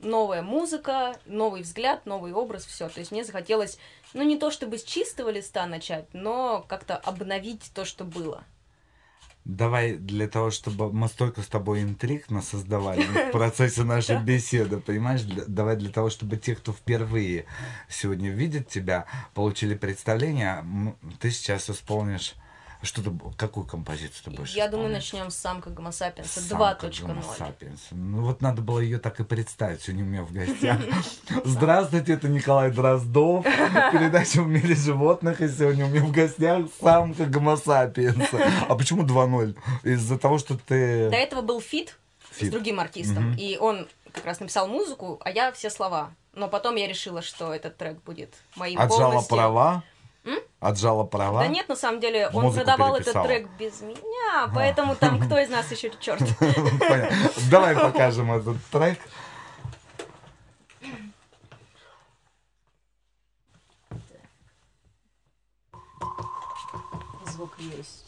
новая музыка, новый взгляд, новый образ, все. То есть мне захотелось, ну не то чтобы с чистого листа начать, но как-то обновить то, что было. Давай для того, чтобы мы столько с тобой интриг насоздавали в процессе нашей беседы, понимаешь? Давай для того, чтобы те, кто впервые сегодня видит тебя, получили представление, ты сейчас исполнишь что ты, какую композицию ты будешь Я думаю, исполнять? начнем с самка Гомо Сапиенса Самка 2.0. Гомо Сапиенс. Ну вот надо было ее так и представить сегодня у меня в гостях. Здравствуйте, это Николай Дроздов, передача «В мире животных», и сегодня у меня в гостях самка Гомо Сапиенса. А почему 2.0? Из-за того, что До ты... этого был фит, с другим артистом, и он как раз написал музыку, а я все слова. Но потом я решила, что этот трек будет моим Отжала полностью. права? Отжала права? Да нет, на самом деле, он продавал переписала. этот трек без меня, поэтому там кто из нас еще черт. Давай покажем этот трек. Звук есть.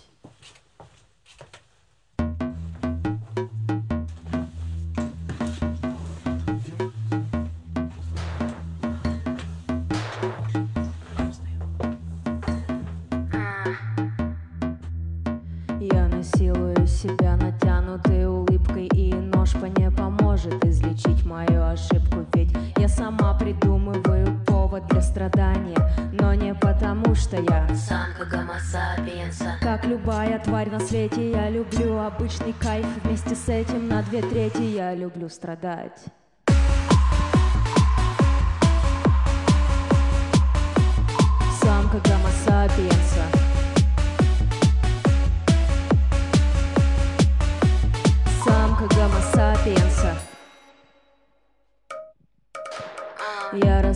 Себя натянутой улыбкой И нож по не поможет излечить мою ошибку. Ведь я сама придумываю повод для страдания Но не потому, что я Самка гомо сапиенса. Как любая тварь на свете Я люблю обычный кайф. Вместе с этим на две трети Я люблю страдать. Самка гомо сапиенса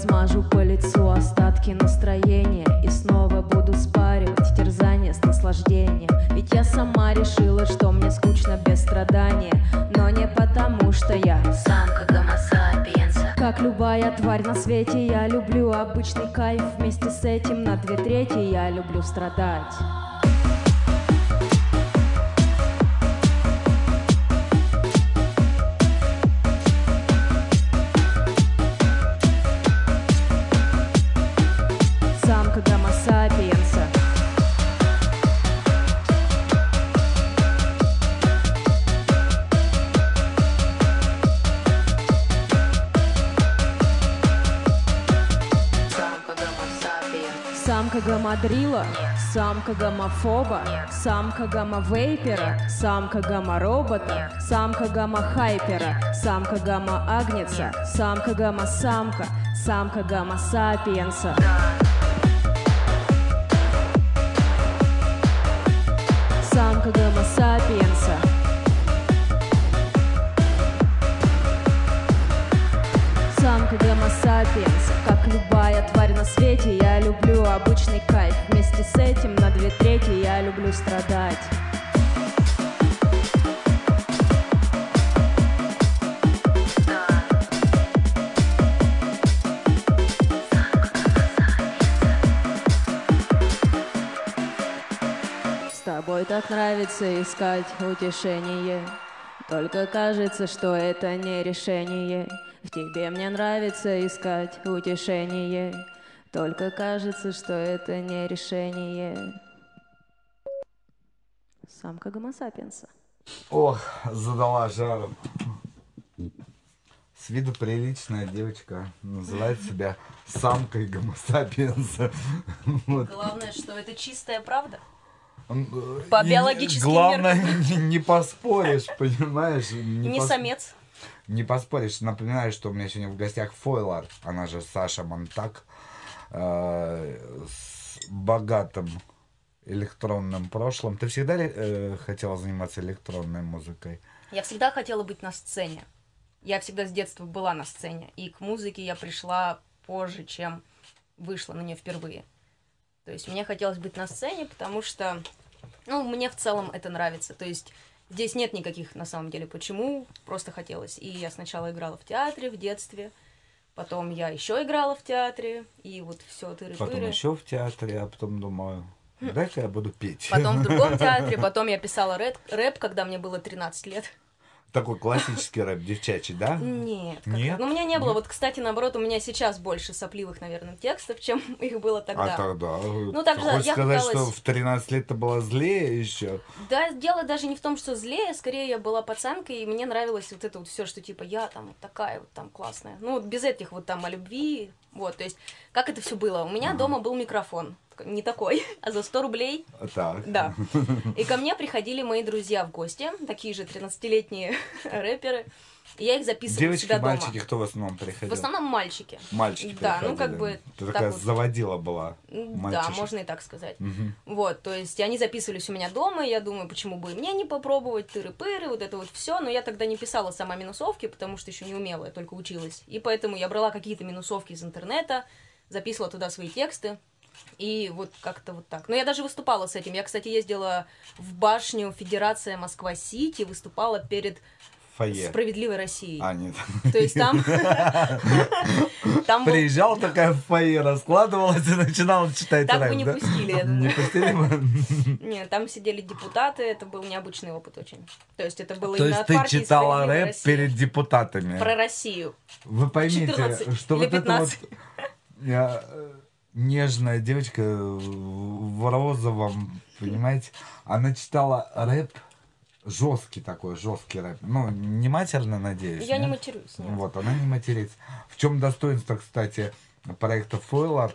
размажу по лицу остатки настроения И снова буду спаривать терзание с наслаждением. Ведь я сама решила, что мне скучно без страдания Но не потому, что я Самка гомо сапиенса как любая тварь на свете, я люблю обычный кайф. Вместе с этим на две трети я люблю страдать Самка гамадрила, самка гомофоба, самка гамма-вейпера, самка гамма-робота, самка гамма-хайпера, самка гамма-агнеца, самка гамма-самка, самка гамма-сапиенса. Самка гамма-сапиенса. Самка гомо сапиенс Как любая тварь на свете страдать. С тобой так нравится искать утешение. Только кажется, что это не решение. В тебе мне нравится искать утешение. Только кажется, что это не решение Самка гомосапиенса Ох, задала жару. С виду приличная девочка называет себя самкой гомосапиенса. Вот. Главное, что это чистая правда. По биологическим Главное, не, не поспоришь, понимаешь? Не пос- самец. Не поспоришь. Напоминаю, что у меня сегодня в гостях Фойлар, она же Саша Монтак, э, с богатым электронным прошлым. Ты всегда э, хотела заниматься электронной музыкой? Я всегда хотела быть на сцене. Я всегда с детства была на сцене. И к музыке я пришла позже, чем вышла на нее впервые. То есть мне хотелось быть на сцене, потому что, ну, мне в целом это нравится. То есть здесь нет никаких, на самом деле, почему, просто хотелось. И я сначала играла в театре в детстве, потом я еще играла в театре, и вот все тыры Потом еще в театре, а потом думаю, дай-ка я буду петь. Потом в другом театре, потом я писала рэп, рэп, когда мне было 13 лет. Такой классический рэп, девчачий, да? Нет. как- Нет? Ну, у меня не было. Нет? Вот, кстати, наоборот, у меня сейчас больше сопливых, наверное, текстов, чем их было тогда. А тогда? Ну, хочешь я сказать, пыталась- что в 13 лет ты была злее еще? Да, дело даже не в том, что злее, скорее я была пацанкой, и мне нравилось вот это вот все, что типа я там вот такая вот там классная. Ну, вот без этих вот там о любви, вот, то есть, как это все было? У меня дома был микрофон, не такой, а за 100 рублей, Так. да. И ко мне приходили мои друзья в гости, такие же 13-летние рэперы, и я их записывала Девочки, себя дома. мальчики, кто в основном приходил? В основном мальчики. Мальчики Да, ну как приходили. бы Ты так такая вот. заводила была. Да, мальчишек. можно и так сказать. Мгм. Вот, то есть они записывались у меня дома, и я думаю, почему бы и мне не попробовать, тыры-пыры, вот это вот все, но я тогда не писала сама минусовки, потому что еще не умела, я только училась. И поэтому я брала какие-то минусовки из интернета, записывала туда свои тексты, и вот как-то вот так. Но я даже выступала с этим. Я, кстати, ездила в башню Федерация Москва-Сити, выступала перед Фойе. Справедливой Россией. А, нет. То есть там... там был- Приезжал такая в фойе, раскладывалась и начинала читать Так бы не пустили, Не пустили бы? Нет, там сидели депутаты, это был необычный опыт очень. То есть это было То есть ты читала «Справедливая рэп Россия». перед депутатами. Про Россию. Вы поймите, 14 что вот эта вот 15. я, нежная девочка в розовом, понимаете, она читала рэп жесткий такой, жесткий рэп. Ну, не матерно, надеюсь. Я не нет? матерюсь, нет. Вот, она не матерится. В чем достоинство, кстати, проекта Фойлар,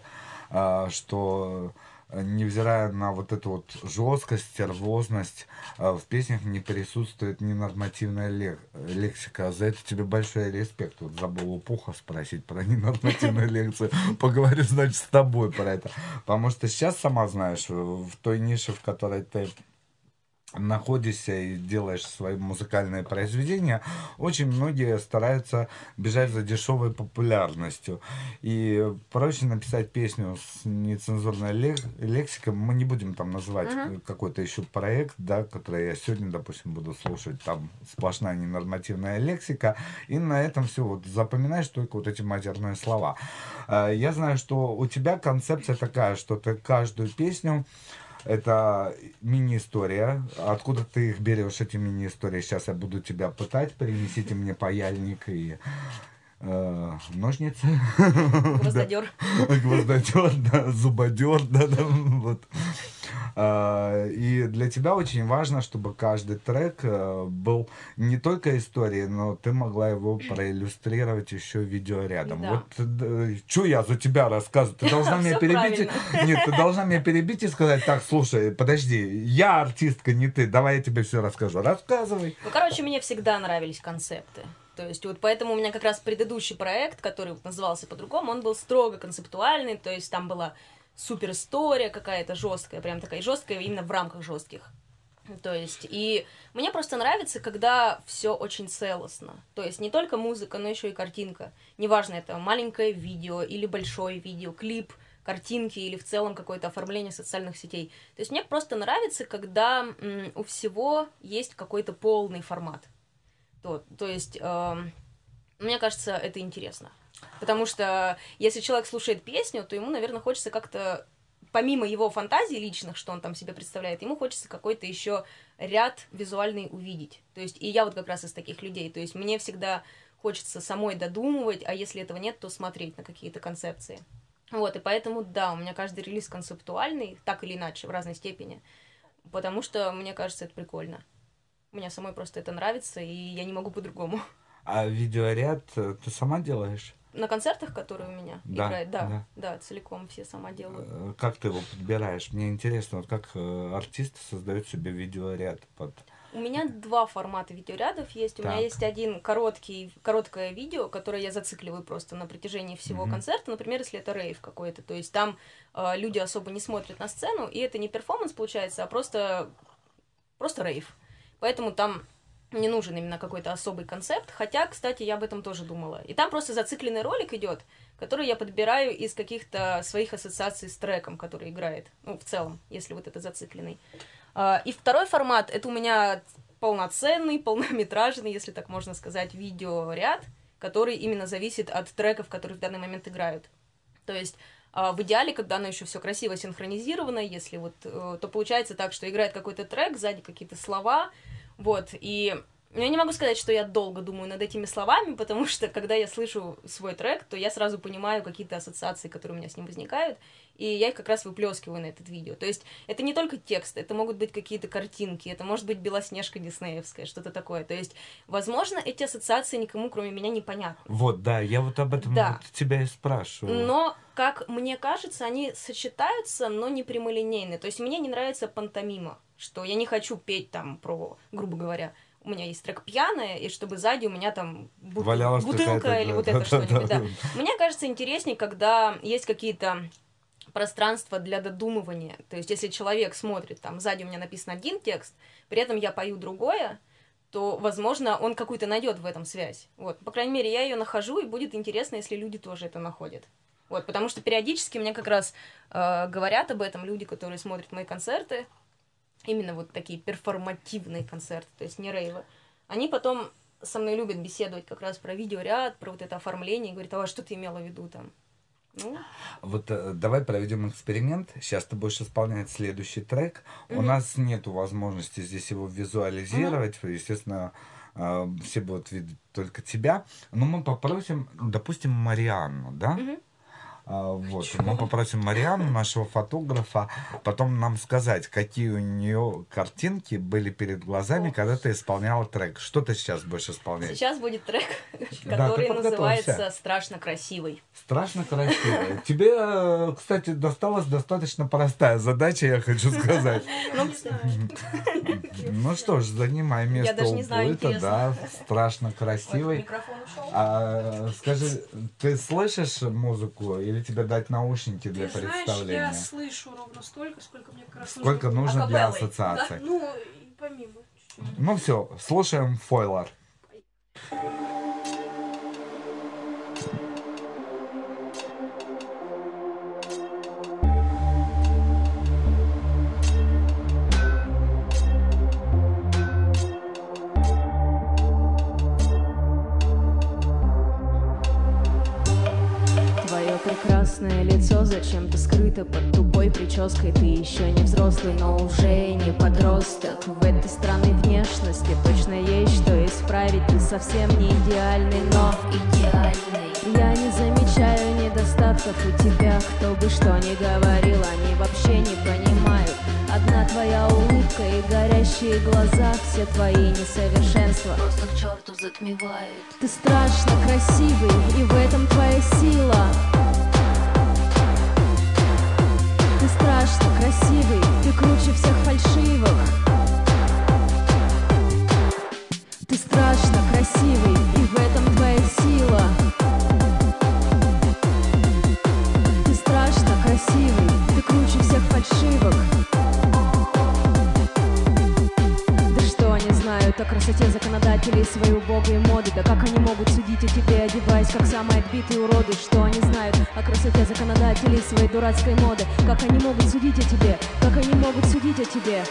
что невзирая на вот эту вот жесткость, стервозность, а, в песнях не присутствует ненормативная лек- лексика. За это тебе большой респект. Вот забыл у Пуха спросить про ненормативную лекцию. Поговорю, значит, с тобой про это. Потому что сейчас, сама знаешь, в той нише, в которой ты находишься и делаешь свои музыкальные произведения, очень многие стараются бежать за дешевой популярностью. И проще написать песню с нецензурной лек- лексикой. Мы не будем там называть Мгм. какой-то еще проект, да, который я сегодня, допустим, буду слушать. Там сплошная ненормативная лексика. И на этом все. Вот запоминаешь только вот эти матерные слова. А, Я знаю, что у тебя концепция такая, что ты каждую песню это мини-история. Откуда ты их берешь, эти мини-истории? Сейчас я буду тебя пытать. Принесите мне паяльник и э, ножницы. Гвоздодер. Гвоздодер, да, зубодер, да, да, вот. А, И для тебя очень важно, чтобы каждый трек э, был не только историей, но ты могла его проиллюстрировать еще видеорядом. Да. Вот что я за тебя рассказываю? Ты должна меня перебить. правильно. Нет, ты должна меня перебить и сказать, так, слушай, подожди, я артистка, не ты, давай я тебе все расскажу. Рассказывай. Ну, короче, мне всегда нравились концепты. То есть вот поэтому у меня как раз предыдущий проект, который назывался по-другому, он был строго концептуальный, то есть там была супер история какая-то жесткая, прям такая жесткая именно в рамках жестких. То есть, и мне просто нравится, когда все очень целостно. То есть не только музыка, но еще и картинка. Неважно, это маленькое видео или большое видео, клип, картинки или в целом какое-то оформление социальных сетей. То есть мне просто нравится, когда у всего есть какой-то полный формат. То, то есть, эм, мне кажется, это интересно. Потому что если человек слушает песню, то ему, наверное, хочется как-то, помимо его фантазий личных, что он там себе представляет, ему хочется какой-то еще ряд визуальный увидеть. То есть, и я вот как раз из таких людей. То есть, мне всегда хочется самой додумывать, а если этого нет, то смотреть на какие-то концепции. Вот, и поэтому, да, у меня каждый релиз концептуальный, так или иначе, в разной степени, потому что, мне кажется, это прикольно. Мне самой просто это нравится, и я не могу по-другому. А видеоряд э, ты сама делаешь? На концертах, которые у меня Да, играют, да, да. да, целиком все сама делаю. Э, Как ты его подбираешь? Мне интересно, вот как э, артист создает себе видеоряд под... У меня два формата видеорядов есть. У меня есть один короткий, короткое видео, которое я зацикливаю просто на протяжении всего Мгм. концерта. Например, если это рейв какой-то. То есть там э, люди особо не смотрят на сцену, и это не перформанс получается, а просто, просто рейв. Поэтому там не нужен именно какой-то особый концепт. Хотя, кстати, я об этом тоже думала. И там просто зацикленный ролик идет, который я подбираю из каких-то своих ассоциаций с треком, который играет. Ну, в целом, если вот это зацикленный. А, И второй формат это у меня полноценный, полнометражный, если так можно сказать, видеоряд, который именно зависит от треков, которые в данный момент играют. То есть в идеале, когда оно еще все красиво синхронизировано, если вот, э, то получается так, что играет какой-то трек, сзади какие-то слова, вот, и я не могу сказать, что я долго думаю над этими словами, потому что когда я слышу свой трек, то я сразу понимаю какие-то ассоциации, которые у меня с ним возникают, и я их как раз выплескиваю на этот видео. То есть это не только текст, это могут быть какие-то картинки, это может быть Белоснежка Диснеевская, что-то такое. То есть, возможно, эти ассоциации никому, кроме меня, непонятны. Вот, да, я вот об этом Да. вот тебя и спрашиваю. Но, как мне кажется, они сочетаются, но не прямолинейны. То есть мне не нравится пантомима, что я не хочу петь там про, грубо говоря, у меня есть трек пьяная, и чтобы сзади у меня там бут- бутылка или да, вот да, это да, что-нибудь, да. Мне кажется интереснее, когда есть какие-то пространства для додумывания. То есть, если человек смотрит, там, сзади у меня написан один текст, при этом я пою другое, то, возможно, он какую-то найдет в этом связь. Вот, по крайней мере, я ее нахожу, и будет интересно, если люди тоже это находят. Вот, потому что периодически мне как раз э, говорят об этом люди, которые смотрят мои концерты, именно вот такие перформативные концерты, то есть не рейвы. Они потом со мной любят беседовать как раз про видеоряд, про вот это оформление, и говорят, а что ты имела в виду там? Ну, Вот э, давай проведем эксперимент. Сейчас ты будешь исполнять следующий трек. У Мгм. нас нету возможности здесь его визуализировать. Естественно, э, все будут видеть только тебя. Но мы попросим, допустим, Марианну, да? мгм. А, Вот, мы попросим Марианну, нашего фотографа, потом нам сказать, какие у нее картинки были перед глазами, когда ты исполняла трек. Что ты сейчас будешь исполнять? Сейчас будет трек, Да, который подготовься. называется «Страшно красивый». Страшно красиво. Тебе, э, кстати, досталась достаточно простая задача, я хочу сказать. Ну, Ну что ж, занимай место у пульта, да, страшно красивый. А, скажи, ты слышишь музыку или тебе дать наушники для Ты знаешь, представления? я слышу ровно столько, сколько мне как раз Сколько нужно для Акапеллой, ассоциации? Ну, и помимо. чуть-чуть. Ну все, слушаем Фойлер. Твое прекрасное лицо зачем-то скрыто под тупой прической Ты еще не взрослый, но уже не подросток В этой странной внешности точно есть что исправить Ты совсем не идеальный, но Идеальный. я не замечаю недостатков у тебя Кто бы что ни говорил, они вообще не понимают Одна твоя улыбка и горящие глаза Все твои несовершенства Просто к черту затмевают. ты страшно красивый, и в этом твоя сила. Ты страшно красивый, ты круче всех фальшивых. Ты страшно красивый, и в этом твоя сила. Ты страшно красивый, ты круче всех фальшивых. Знают о красоте законодателей своей убогой моды. Да как они могут судить о тебе, одеваясь как самые отбитые уроды? Что они знают о красоте законодателей своей дурацкой моды? Как они могут судить о тебе, как они могут судить о тебе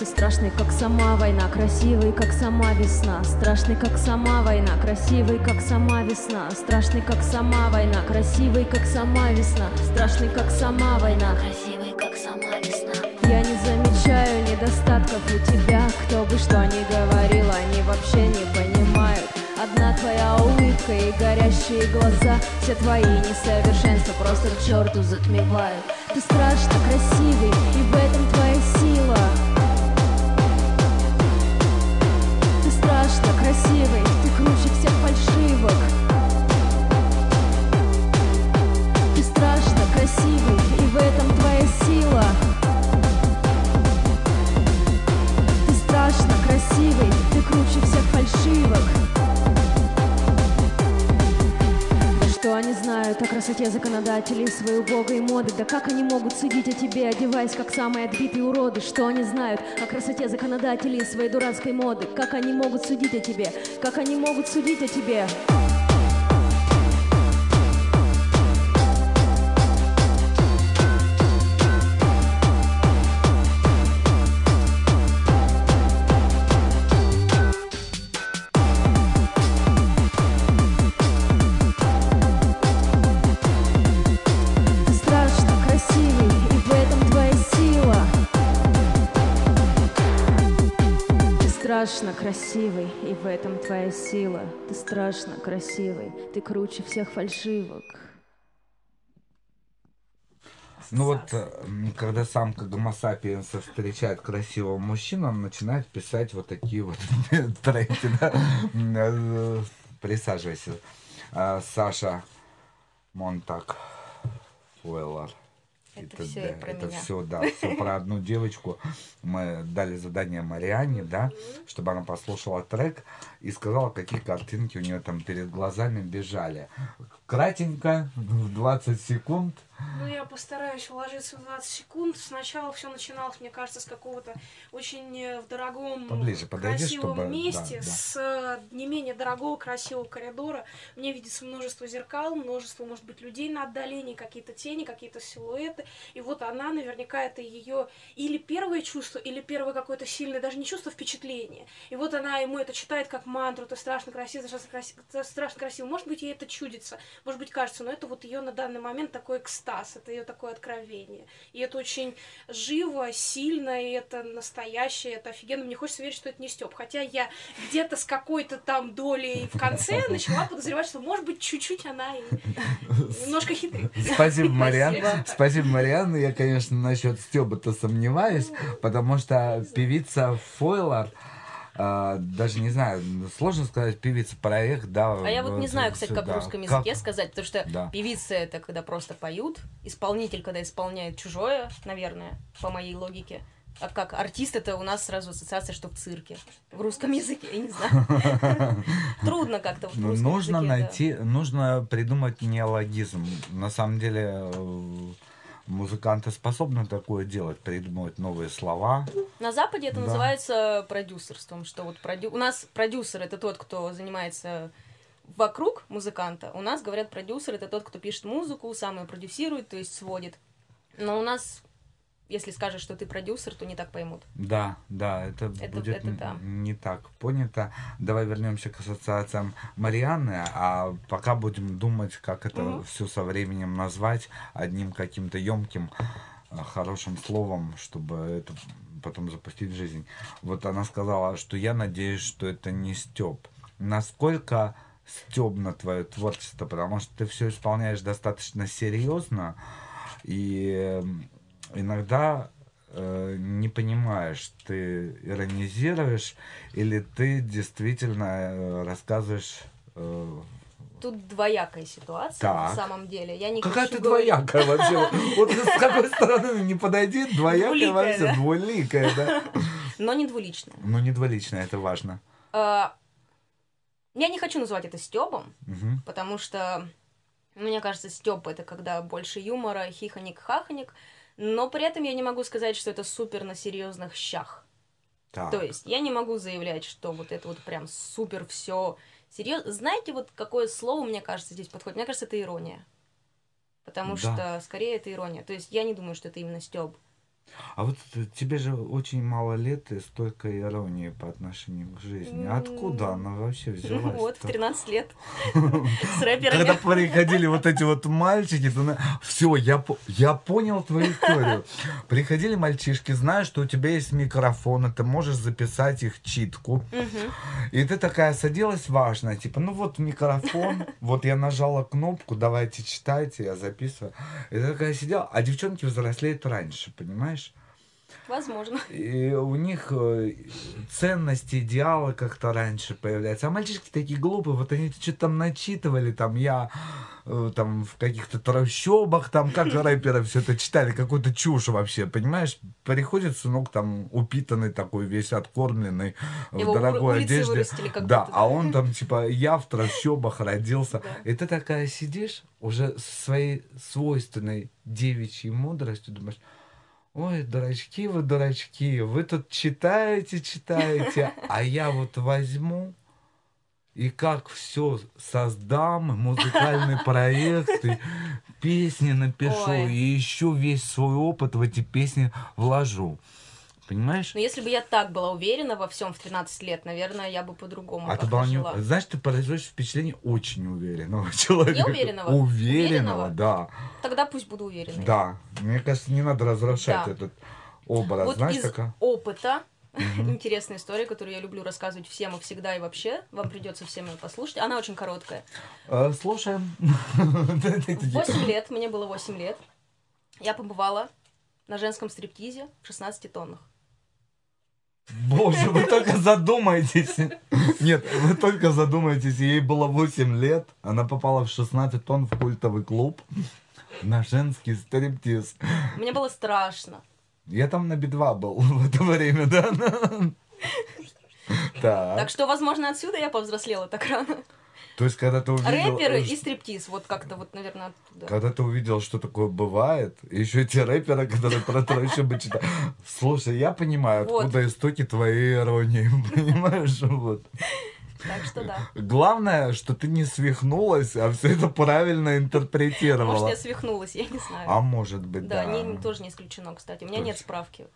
Ты страшный, как сама война, красивый, как сама весна. Страшный, как сама война, красивый, как сама весна. Страшный, как сама война, красивый, как сама весна. Страшный, как сама война. Красивый, как сама весна. Я не замечаю недостатков у тебя. Кто бы что ни говорил, они вообще не понимают. Одна твоя улыбка и горящие глаза. Все твои несовершенства просто к черту затмевают. Ты страшно красивый, и в этом твоя сила. Страшно красивый, ты круче всех фальшивок. Красоте законодателей своей убогой моды? Да как они могут судить о тебе, одеваясь как самые отбитые уроды? Что они знают о красоте законодателей своей дурацкой моды? Как они могут судить о тебе? Как они могут судить о тебе? Красивый, и в этом твоя сила. Ты страшно красивый, ты круче всех фальшивок. Ну вот, э, когда самка гомосапиенса встречает красивого мужчину, он начинает писать вот такие вот треки, э, Присаживайся. А, Саша Монтак Уэллар. И Это т.д. всё про Это меня. все, да, все про одну девочку. Мы дали задание Марианне, да, чтобы она послушала трек и сказала, какие картинки у нее там перед глазами бежали. Кратенько, в 20 секунд. Ну, я постараюсь уложиться в 20 секунд. Сначала все начиналось, мне кажется, с какого-то очень э, в дорогом, Поближе подойди, красивом чтобы- месте, да, да. с э, не менее дорогого, красивого коридора. Мне видится множество зеркал, множество, может быть, людей на отдалении, какие-то тени, какие-то силуэты. И вот она, наверняка, это ее или первое чувство, или первое какое-то сильное, даже не чувство, а впечатление. И вот она ему это читает как мантру, ты страшно красив, ты страшно красив, ты страшно красив. Может быть, ей это чудится, может быть, кажется, но это вот ее на данный момент такой экстаз, это ее такое откровение. И это очень живо, сильно, и это настоящее, это офигенно. Мне хочется верить, что это не Степ. Хотя я где-то с какой-то там долей в конце начала подозревать, что, может быть, чуть-чуть она и немножко хитрит. Спасибо, Мариан. Спасибо. Спасибо, Мариан. Я, конечно, насчет Стеба-то сомневаюсь, потому что певица Фойлар, а, даже не знаю, сложно сказать, певица проект, да. А я вот не знаю, кстати, как в русском Как- языке сказать, потому что Да. певица это когда просто поют, исполнитель, когда исполняет чужое, наверное, по моей логике. А как артист это у нас сразу ассоциация, что в цирке. В русском языке, я не знаю. Трудно как-то в Ну, русском нужно найти, нужно придумать неологизм. На самом деле э, музыканты способны такое делать, придумывать новые слова. На Западе это Да. называется продюсерством, что вот продю... у нас продюсер это тот, кто занимается вокруг музыканта. У нас говорят продюсер это тот, кто пишет музыку, сам ее продюсирует, то есть сводит. Но у нас, если скажешь, что ты продюсер, то не так поймут. Да, да, это, Это- будет это да. не так понято. Давай вернемся к ассоциациям Марианны, а пока будем думать, как это Мгм. все со временем назвать одним каким-то емким хорошим словом, чтобы это потом запустить в жизнь. Вот она сказала, что я надеюсь, что это не Степ. Насколько стебно твое творчество, потому что ты все исполняешь достаточно серьезно, и э, иногда э, не понимаешь, ты иронизируешь или ты действительно э, рассказываешь. э, Тут двоякая ситуация Так. на самом деле. Я не Какая ты говорить- двоякая вообще? Вот с какой стороны не подойди, двоякая вообще, двуликая, да? Но не двуличная. Ну, не двуличная, это важно. А, Я не хочу называть это Стебом, Мгм. потому что мне кажется, Степ это когда больше юмора, хихоник, хахоник, но при этом я не могу сказать, что это супер на серьезных щах. Так. То есть я не могу заявлять, что вот это вот прям супер все серьезно. Знаете, вот какое слово, мне кажется, здесь подходит? Мне кажется, это ирония. Потому Да. что скорее это ирония. То есть я не думаю, что это именно Степ. А вот э, тебе же очень мало лет и столько иронии по отношению к жизни. Откуда она вообще взялась? Вот, в 13 лет. С рэперами. Когда приходили вот эти вот мальчики, все, я, я понял твою историю. Приходили мальчишки, зная, что у тебя есть микрофон, и ты можешь записать их читку. И ты такая садилась важная, типа, ну вот микрофон, вот я нажала кнопку, давайте читайте, я записываю. И ты такая сидела, а девчонки взрослеют раньше, понимаешь? Возможно. И у них э, ценности, идеалы как-то раньше появляются. А мальчишки такие глупые, вот они что-то там начитывали, там я э, там в каких-то трущобах, там как рэперы все это читали, какую-то чушь вообще, понимаешь? Приходит сынок там упитанный такой, весь откормленный, Его в дорогой одежде. да, а он там типа я в трущобах родился. И ты такая сидишь уже со своей свойственной девичьей мудростью, думаешь, Ой, дурачки вы, дурачки, вы тут читаете, читаете, а я вот возьму и как все создам, музыкальный проект, и песни напишу, Ой. и еще весь свой опыт в эти песни вложу. Понимаешь? Но если бы я так была уверена во всем в 13 лет, наверное, я бы по-другому А ты была не... Знаешь, ты производишь впечатление очень уверенного человека. уверенного? Уверенного, Уверенного? да. Тогда пусть буду уверенной. Да. Мне кажется, не надо разрушать Да. этот образ. Вот Знаешь, из такая... опыта Мгм. интересная история, которую я люблю рассказывать всем и всегда и вообще. Вам придется всем ее послушать. Она очень короткая. Э, Слушаем. В 8 лет, мне было 8 лет, я побывала на женском стриптизе в 16 тоннах. Боже, вы только задумайтесь. Нет, вы только задумайтесь. Ей было 8 лет. Она попала в 16 тонн в культовый клуб на женский стриптиз. Мне было страшно. Я там на Би-2 был в это время, да? Так Так. что, возможно, отсюда я повзрослела так рано. То есть, когда ты увидел... Рэперы э, и стриптиз, вот как-то вот, наверное, оттуда. Когда ты увидел, что такое бывает, еще те рэперы, которые про трущобы читают. Слушай, я понимаю, Вот. откуда истоки твоей иронии, понимаешь? Вот. Так что да. Главное, что ты не свихнулась, а все это правильно интерпретировала. Может, я свихнулась, я не знаю. А может быть, Да, да. не- тоже не исключено, кстати. У меня нет справки.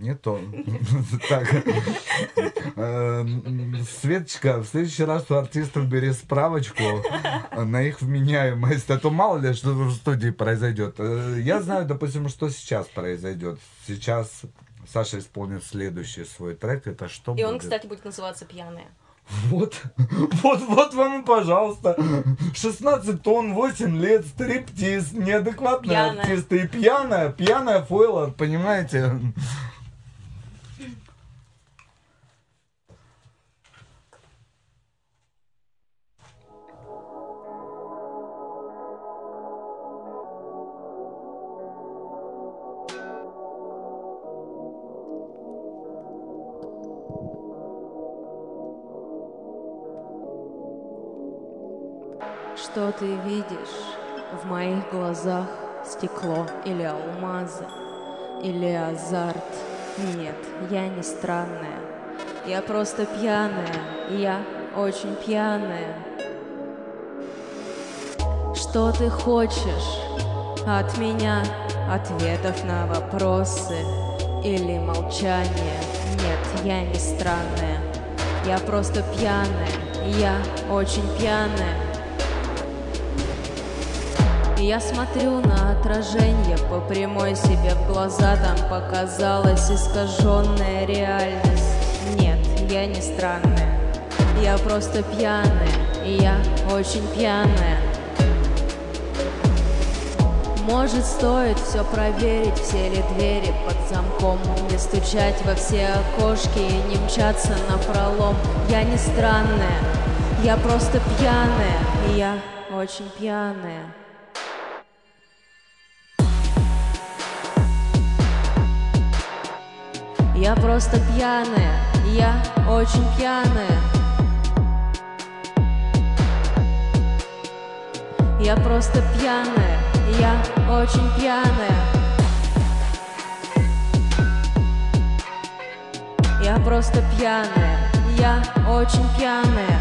Не то. Так. Э, Светочка, в следующий раз у артистов бери справочку на их вменяемость, а то мало ли что в студии произойдет. Э, Я знаю, допустим, что сейчас произойдет. Сейчас Саша исполнит следующий свой трек. Это что И он, кстати, будет называться «Пьяная». Вот, вот, вот вам и пожалуйста. 16 тонн, 8 лет, стриптиз, неадекватные Пьяная. артисты и пьяная, пьяная фойла, понимаете? Что ты видишь в моих глазах? Стекло или алмазы? Или азарт? Нет, я не странная. Я просто пьяная. Я очень пьяная. Что ты хочешь от меня? Ответов на вопросы или молчание? Нет, я не странная. Я просто пьяная. Я очень пьяная. Я смотрю на отражение по прямой себе в глаза Там показалась искаженная реальность. Нет, я не странная. Я просто пьяная И я очень пьяная. Может стоит все проверить Все ли двери под замком Не стучать во все окошки И не мчаться на пролом. Я не странная Я просто пьяная И я очень пьяная Я просто пьяная, я очень пьяная. Я просто пьяная, я очень пьяная. Я просто пьяная, я очень пьяная.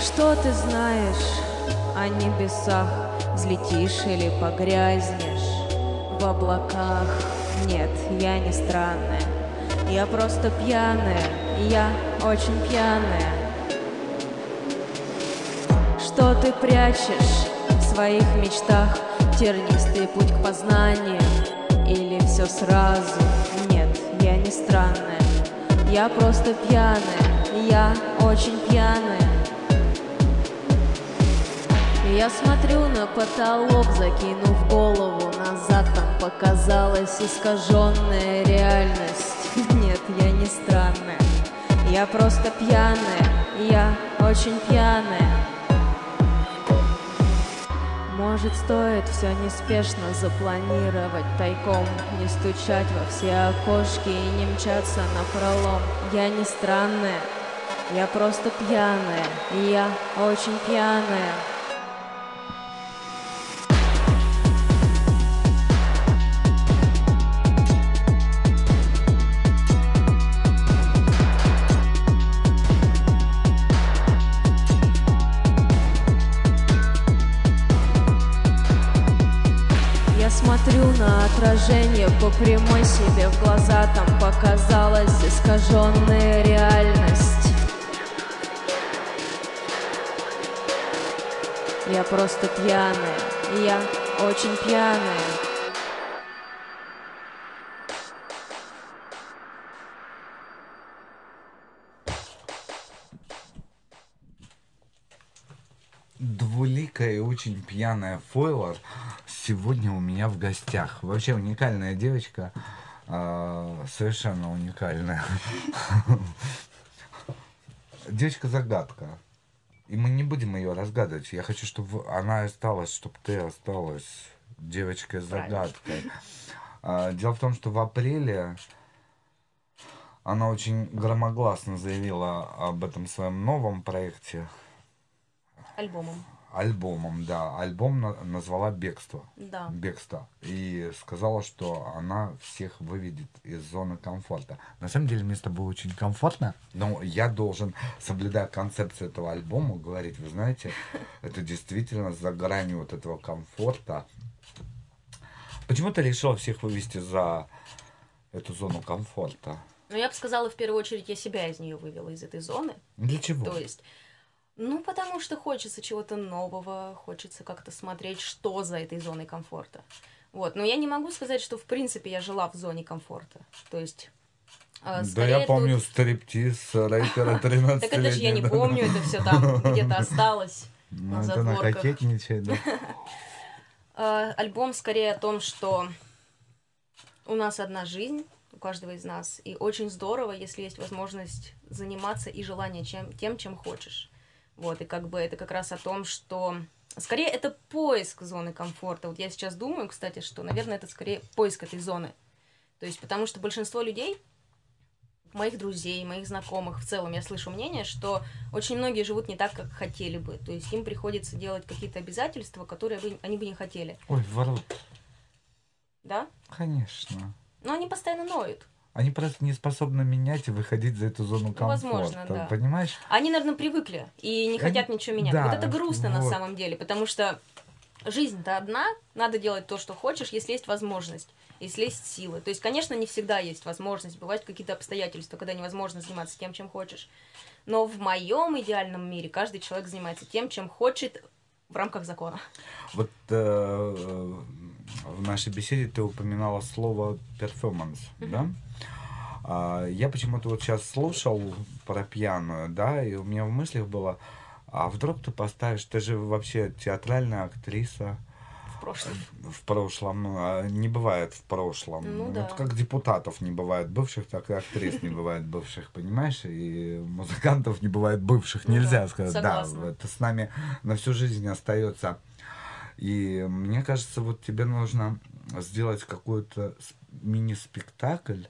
Что о небесах Взлетишь или погрязнешь. В облаках. Нет, я не странная, я просто пьяная Я очень пьяная. Что ты прячешь в своих мечтах? Тернистый путь к познанию Или все сразу? Нет, я не странная. Я просто пьяная Я очень пьяная я смотрю на потолок, закинув голову назад. Там показалась искаженная реальность. Нет, я не странная, я просто пьяная. Я очень пьяная. Может, стоит все неспешно запланировать тайком Не стучать во все окошки и не мчаться на пролом. Я не странная, я просто пьяная, я очень пьяная на отражение по прямой себе в глаза Там показалась искаженная реальность. Я просто пьяная, я очень пьяная. Двуликая и очень пьяная Фойлер сегодня у меня в гостях. Вообще уникальная девочка, э, совершенно уникальная. Девочка-загадка. И мы не будем ее разгадывать. Я хочу, чтобы она осталась, чтобы ты осталась девочкой-загадкой. А, дело в том, что в апреле она очень громогласно заявила об этом своем новом проекте. Альбомом. Альбомом, да. Альбом на- назвала «Бегство». Да. «Бегство». И сказала, что она всех выведет из зоны комфорта. На самом деле мне с тобой очень комфортно, но я должен, соблюдая концепцию этого альбома, говорить, вы знаете, это действительно за гранью вот этого комфорта. Почему ты решила всех вывести за эту зону комфорта? Но я бы сказала, в первую очередь, я себя из нее вывела, из этой зоны. Для чего? То есть, ну, потому что хочется чего-то нового, хочется как-то смотреть, что за этой зоной комфорта. Вот, но я не могу сказать, что, в принципе, я жила в зоне комфорта. То есть, э, Да скорее я помню тут- стриптиз рэпера 13 Так это же я не помню, это все там где-то осталось. Ну, на задворках. да. Э, Альбом скорее о том, что у нас одна жизнь, у каждого из нас, и очень здорово, если есть возможность заниматься и желание чем, тем, чем хочешь. Вот, и как бы это как раз о том, что... Скорее, это поиск зоны комфорта. Вот я сейчас думаю, кстати, что, наверное, это скорее поиск этой зоны. То есть, потому что большинство людей, моих друзей, моих знакомых, в целом я слышу мнение, что очень многие живут не так, как хотели бы. То есть им приходится делать какие-то обязательства, которые бы, они бы не хотели. Ой, ворот. Да? Конечно. Но они постоянно ноют. Они просто не способны менять и выходить за эту зону комфорта. возможно, да. Понимаешь? Они, наверное, привыкли и не Они- хотят ничего менять. да, вот это грустно на вот. самом деле, потому что жизнь-то одна, надо делать то, что хочешь, если есть возможность, если есть силы. То есть, конечно, не всегда есть возможность, бывают какие-то обстоятельства, когда невозможно заниматься тем, чем хочешь. Но в моем идеальном мире каждый человек занимается тем, чем хочет в рамках закона. Вот э, в нашей беседе ты упоминала слово перформанс, да? А, я почему-то вот сейчас слушал про пьяную, да, и у меня в мыслях было, а вдруг ты поставишь, ты же вообще театральная актриса В прошлом. в прошлом, ну, а не бывает в прошлом. Ну Вот да. как депутатов не бывает бывших, так и актрис не бывает бывших, понимаешь? И музыкантов не бывает бывших, Ну нельзя сказать. Да, это с нами на всю жизнь остается. И мне кажется, вот тебе нужно сделать какой-то мини-спектакль,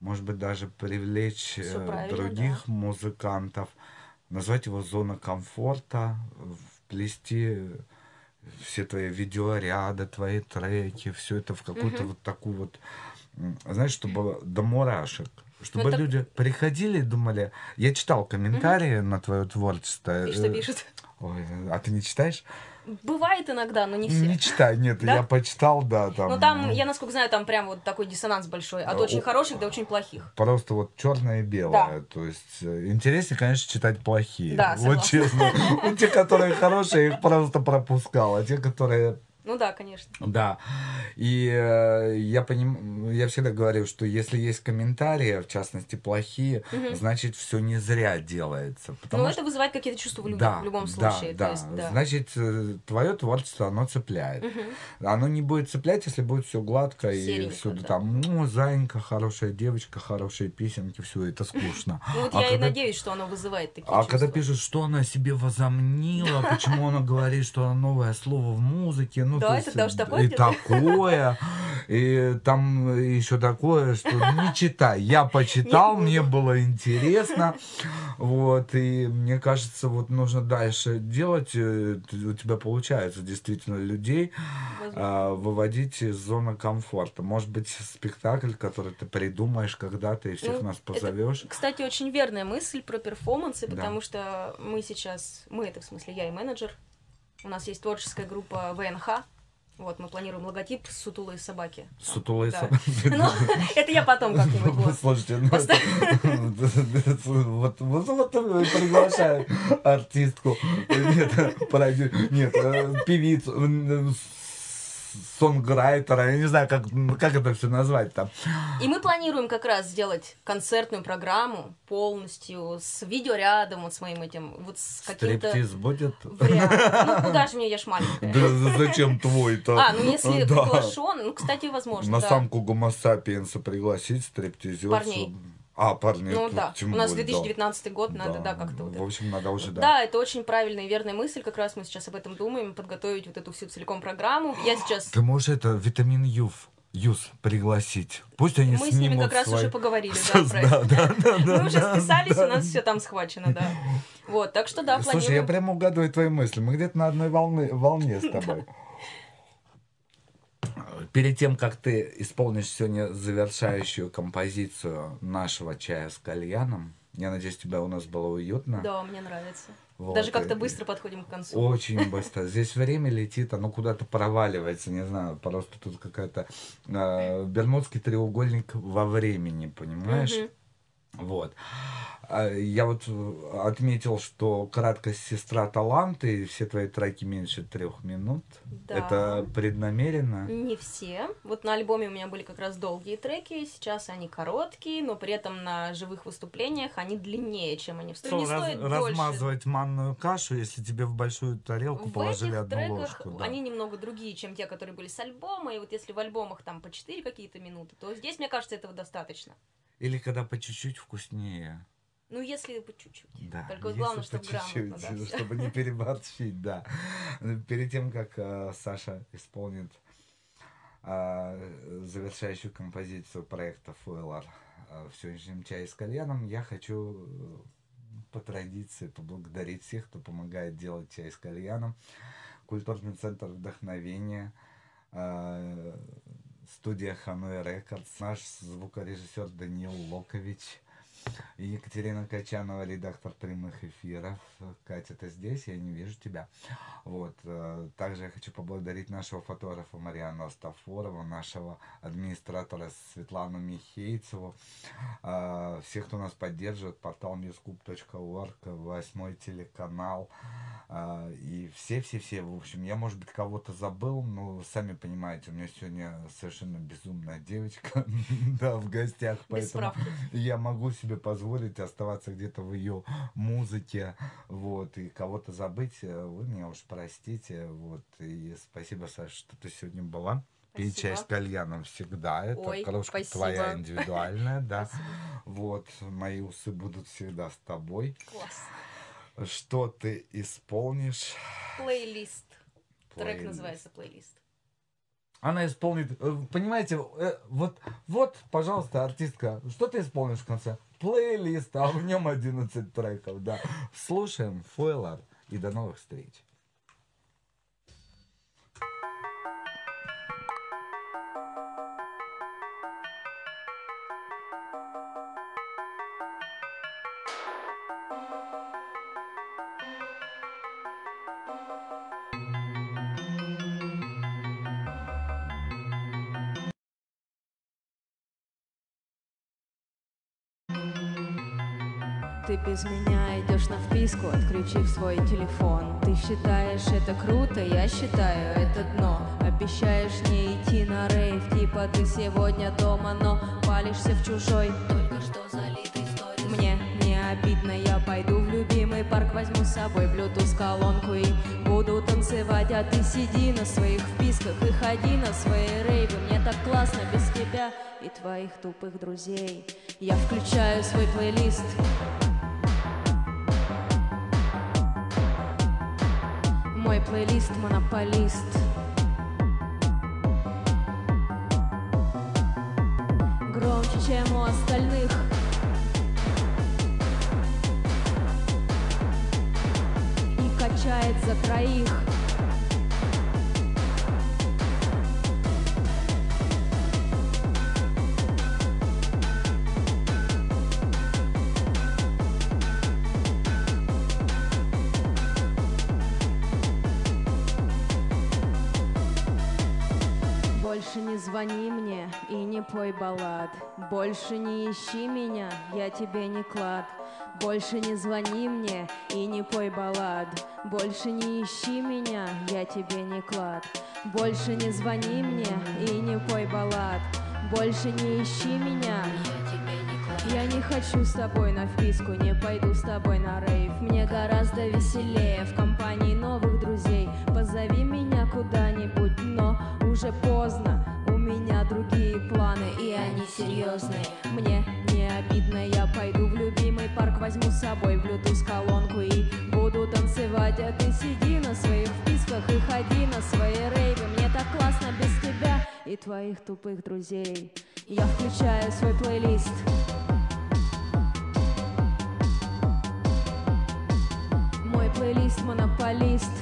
может быть, даже привлечь э, других музыкантов, назвать его зона комфорта, вплести все твои видеоряды, твои треки, все это в какую-то Мгм. вот такую вот, знаешь, чтобы до мурашек. Чтобы это- люди приходили и думали... Я читал комментарии на твое творчество. И что э, пишут? Ой, а ты не читаешь? Бывает иногда, но не все. Не читай, нет, Да? я почитал, да, там. Ну там, я насколько знаю, там прям вот такой диссонанс большой. От очень О- хороших до очень плохих. Просто вот черное и белое. То есть э, интереснее, конечно, читать плохие. Да, вот согласна. честно. Ну, те, которые хорошие, их просто пропускал, а те, которые Ну да, конечно. Да. И э, я поним... я всегда говорю, что если есть комментарии, в частности плохие, Мгм. значит все не зря делается. Потому ну что это вызывает какие-то чувства в, люб- да, в любом да, случае. да. Есть, да. Значит, твое творчество, оно цепляет. Мгм. Оно не будет цеплять, если будет все гладко и Серенько, все да. там, ну, зайка, хорошая девочка, хорошие песенки, все это скучно. Ну вот А я и надеюсь, что оно вызывает такие а чувства. когда пишут, что она себе возомнила, почему она говорит, что она новое слово в музыке, ну, Да, то это даже такое и такое, и там еще такое, что не читай. Я почитал, Не мне было интересно, вот, и мне кажется, вот нужно дальше делать, э, у тебя получается действительно людей а, выводить из зоны комфорта. Может быть, спектакль, который ты придумаешь когда-то и всех Ну, нас это, позовешь. Кстати, очень верная мысль про перформансы, Да. потому что мы сейчас, мы это в смысле я и менеджер, у нас есть творческая группа ВНХ, вот, мы планируем логотип сутулые собаки. Сутулые Да. собаки. Ну, это я потом как-нибудь, вот. Слушайте, ну Просто- это- вот, вот, вот приглашаю артистку, нет, продю- нет, э, певицу, э, сонграйтера, я не знаю, как, как это все назвать там. И мы планируем как раз сделать концертную программу полностью с видеорядом, вот с моим этим, вот с каким-то... Стриптиз будет? Вряд. Ну, куда же мне, я ж маленькая. Да зачем твой-то? А, ну если Да. приглашен, ну, кстати, возможно, На да. самку гомосапиенса пригласить стриптизерцу. Парней. А, парней. Ну да, у нас более, да. 2019 год, надо, да, как-то вот В это. общем, надо уже, да. Да, это очень правильная и верная мысль, как раз мы сейчас об этом думаем, подготовить вот эту всю целиком программу. Я сейчас... Ты можешь это витамин Юв, Юз пригласить. Пусть они Мы с ними как раз свой- уже поговорили, да, про Да, это. да, да, да, Мы уже да, списались, да. у нас все там схвачено, да. Вот, так что да, Слушай, я планируем. прямо угадываю твои мысли. Мы где-то на одной волне с тобой. Перед тем, как ты исполнишь сегодня завершающую композицию нашего чая с кальяном, я надеюсь, тебе у нас было уютно. Да, мне нравится. Вот, Даже как-то быстро подходим к концу. Очень быстро. Здесь время летит, оно куда-то проваливается, не знаю, просто тут какая-то э, бермудский треугольник во времени, понимаешь? Мгм. Вот. А Я вот э, отметил, что краткость сестра таланта, и все твои треки меньше трех минут. Да. Это преднамеренно. Не все. Вот на альбоме у меня были как раз долгие треки, сейчас они короткие, но при этом на живых выступлениях они длиннее, чем они в Что, студии. Раз- стоит дольше. размазывать манную кашу, если тебе в большую тарелку В положили этих одну треках ложку. да. они немного другие, чем те, которые были с альбома. И вот если в альбомах там по 4 какие-то минуты, то здесь, мне кажется, этого достаточно. Или когда по чуть-чуть вкуснее. Ну, если по чуть-чуть. Да, Только вот главное, по чтобы чуть-чуть, грамотно, да, чтобы не переборщить, да. Перед тем, как э, Саша исполнит э, завершающую композицию проекта Фуэлар в сегодняшнем чае с кальяном, я хочу э, по традиции поблагодарить всех, кто помогает делать чай с кальяном. Культурный центр вдохновения, э, студия Ханой Рекордс, наш звукорежиссер Даниил Локович, Екатерина Качанова, редактор прямых эфиров. Катя, ты здесь? Я не вижу тебя. Вот. э, Также я хочу поблагодарить нашего фотографа Мариану Астафорова, нашего администратора Светлану Михейцеву, э, всех, кто нас поддерживает, портал newscoop.org, восьмой телеканал, э, и все-все-все, в общем, я, может быть, кого-то забыл, но сами понимаете, у меня сегодня совершенно безумная девочка, да, в гостях, поэтому я могу себе позволить оставаться где-то в ее музыке, вот, и кого-то забыть, э, вы меня уж простите, вот, и спасибо, Саша, что ты сегодня была. Пей чай с кальяном всегда, это Ой, кружка спасибо. твоя индивидуальная, да, Спасибо. вот, мои усы будут всегда с тобой. Класс. Что ты исполнишь? Плейлист. Трек Плейлист. называется плейлист. Она исполнит, э, понимаете, э, вот, вот, пожалуйста, артистка, что ты исполнишь в конце? Плейлист, а в нем 11 треков, да. Слушаем Фойлар и до новых встреч. Вписку, отключив свой телефон. Ты считаешь это круто, я считаю это дно. Обещаешь не идти на рейв, типа ты сегодня дома Но палишься в чужой, только что залитый сторис. Мне не обидно, я пойду в любимый парк Возьму с собой Bluetooth колонку и буду танцевать. А ты сиди на своих вписках и ходи на свои рейвы. Мне так классно без тебя и твоих тупых друзей. Я включаю свой плейлист плейлист монополист Громче, чем у остальных. И качает за троих пой баллад. Больше не ищи меня, я тебе не клад. Больше не звони мне и не пой баллад. Больше не ищи меня, я тебе не клад. Больше не звони мне и не пой баллад. Больше не ищи меня, я не хочу с тобой на вписку, не пойду с тобой на рейв. Мне гораздо веселее в компании новых друзей. Позови меня куда-нибудь, но уже поздно другие планы, и они серьезные. Мне не обидно, я пойду в любимый парк Возьму с собой Bluetooth колонку и буду танцевать. А ты сиди на своих вписках и ходи на свои рейвы. Мне так классно без тебя и твоих тупых друзей. Я включаю свой плейлист. Мой плейлист монополист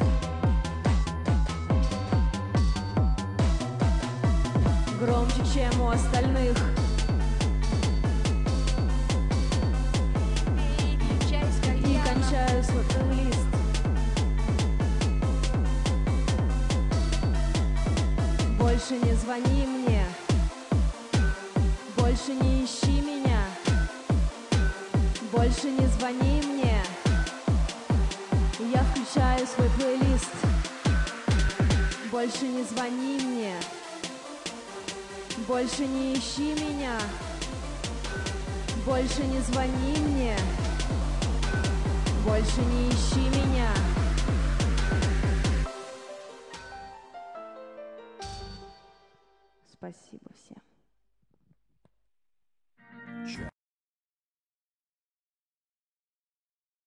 Громче, чем у остальных. И кончаю свой плейлист Больше не звони мне. Больше не ищи меня. Больше не звони мне. Я включаю свой плейлист. Больше не звони мне больше не ищи меня, больше не звони мне, больше не ищи меня. Спасибо всем.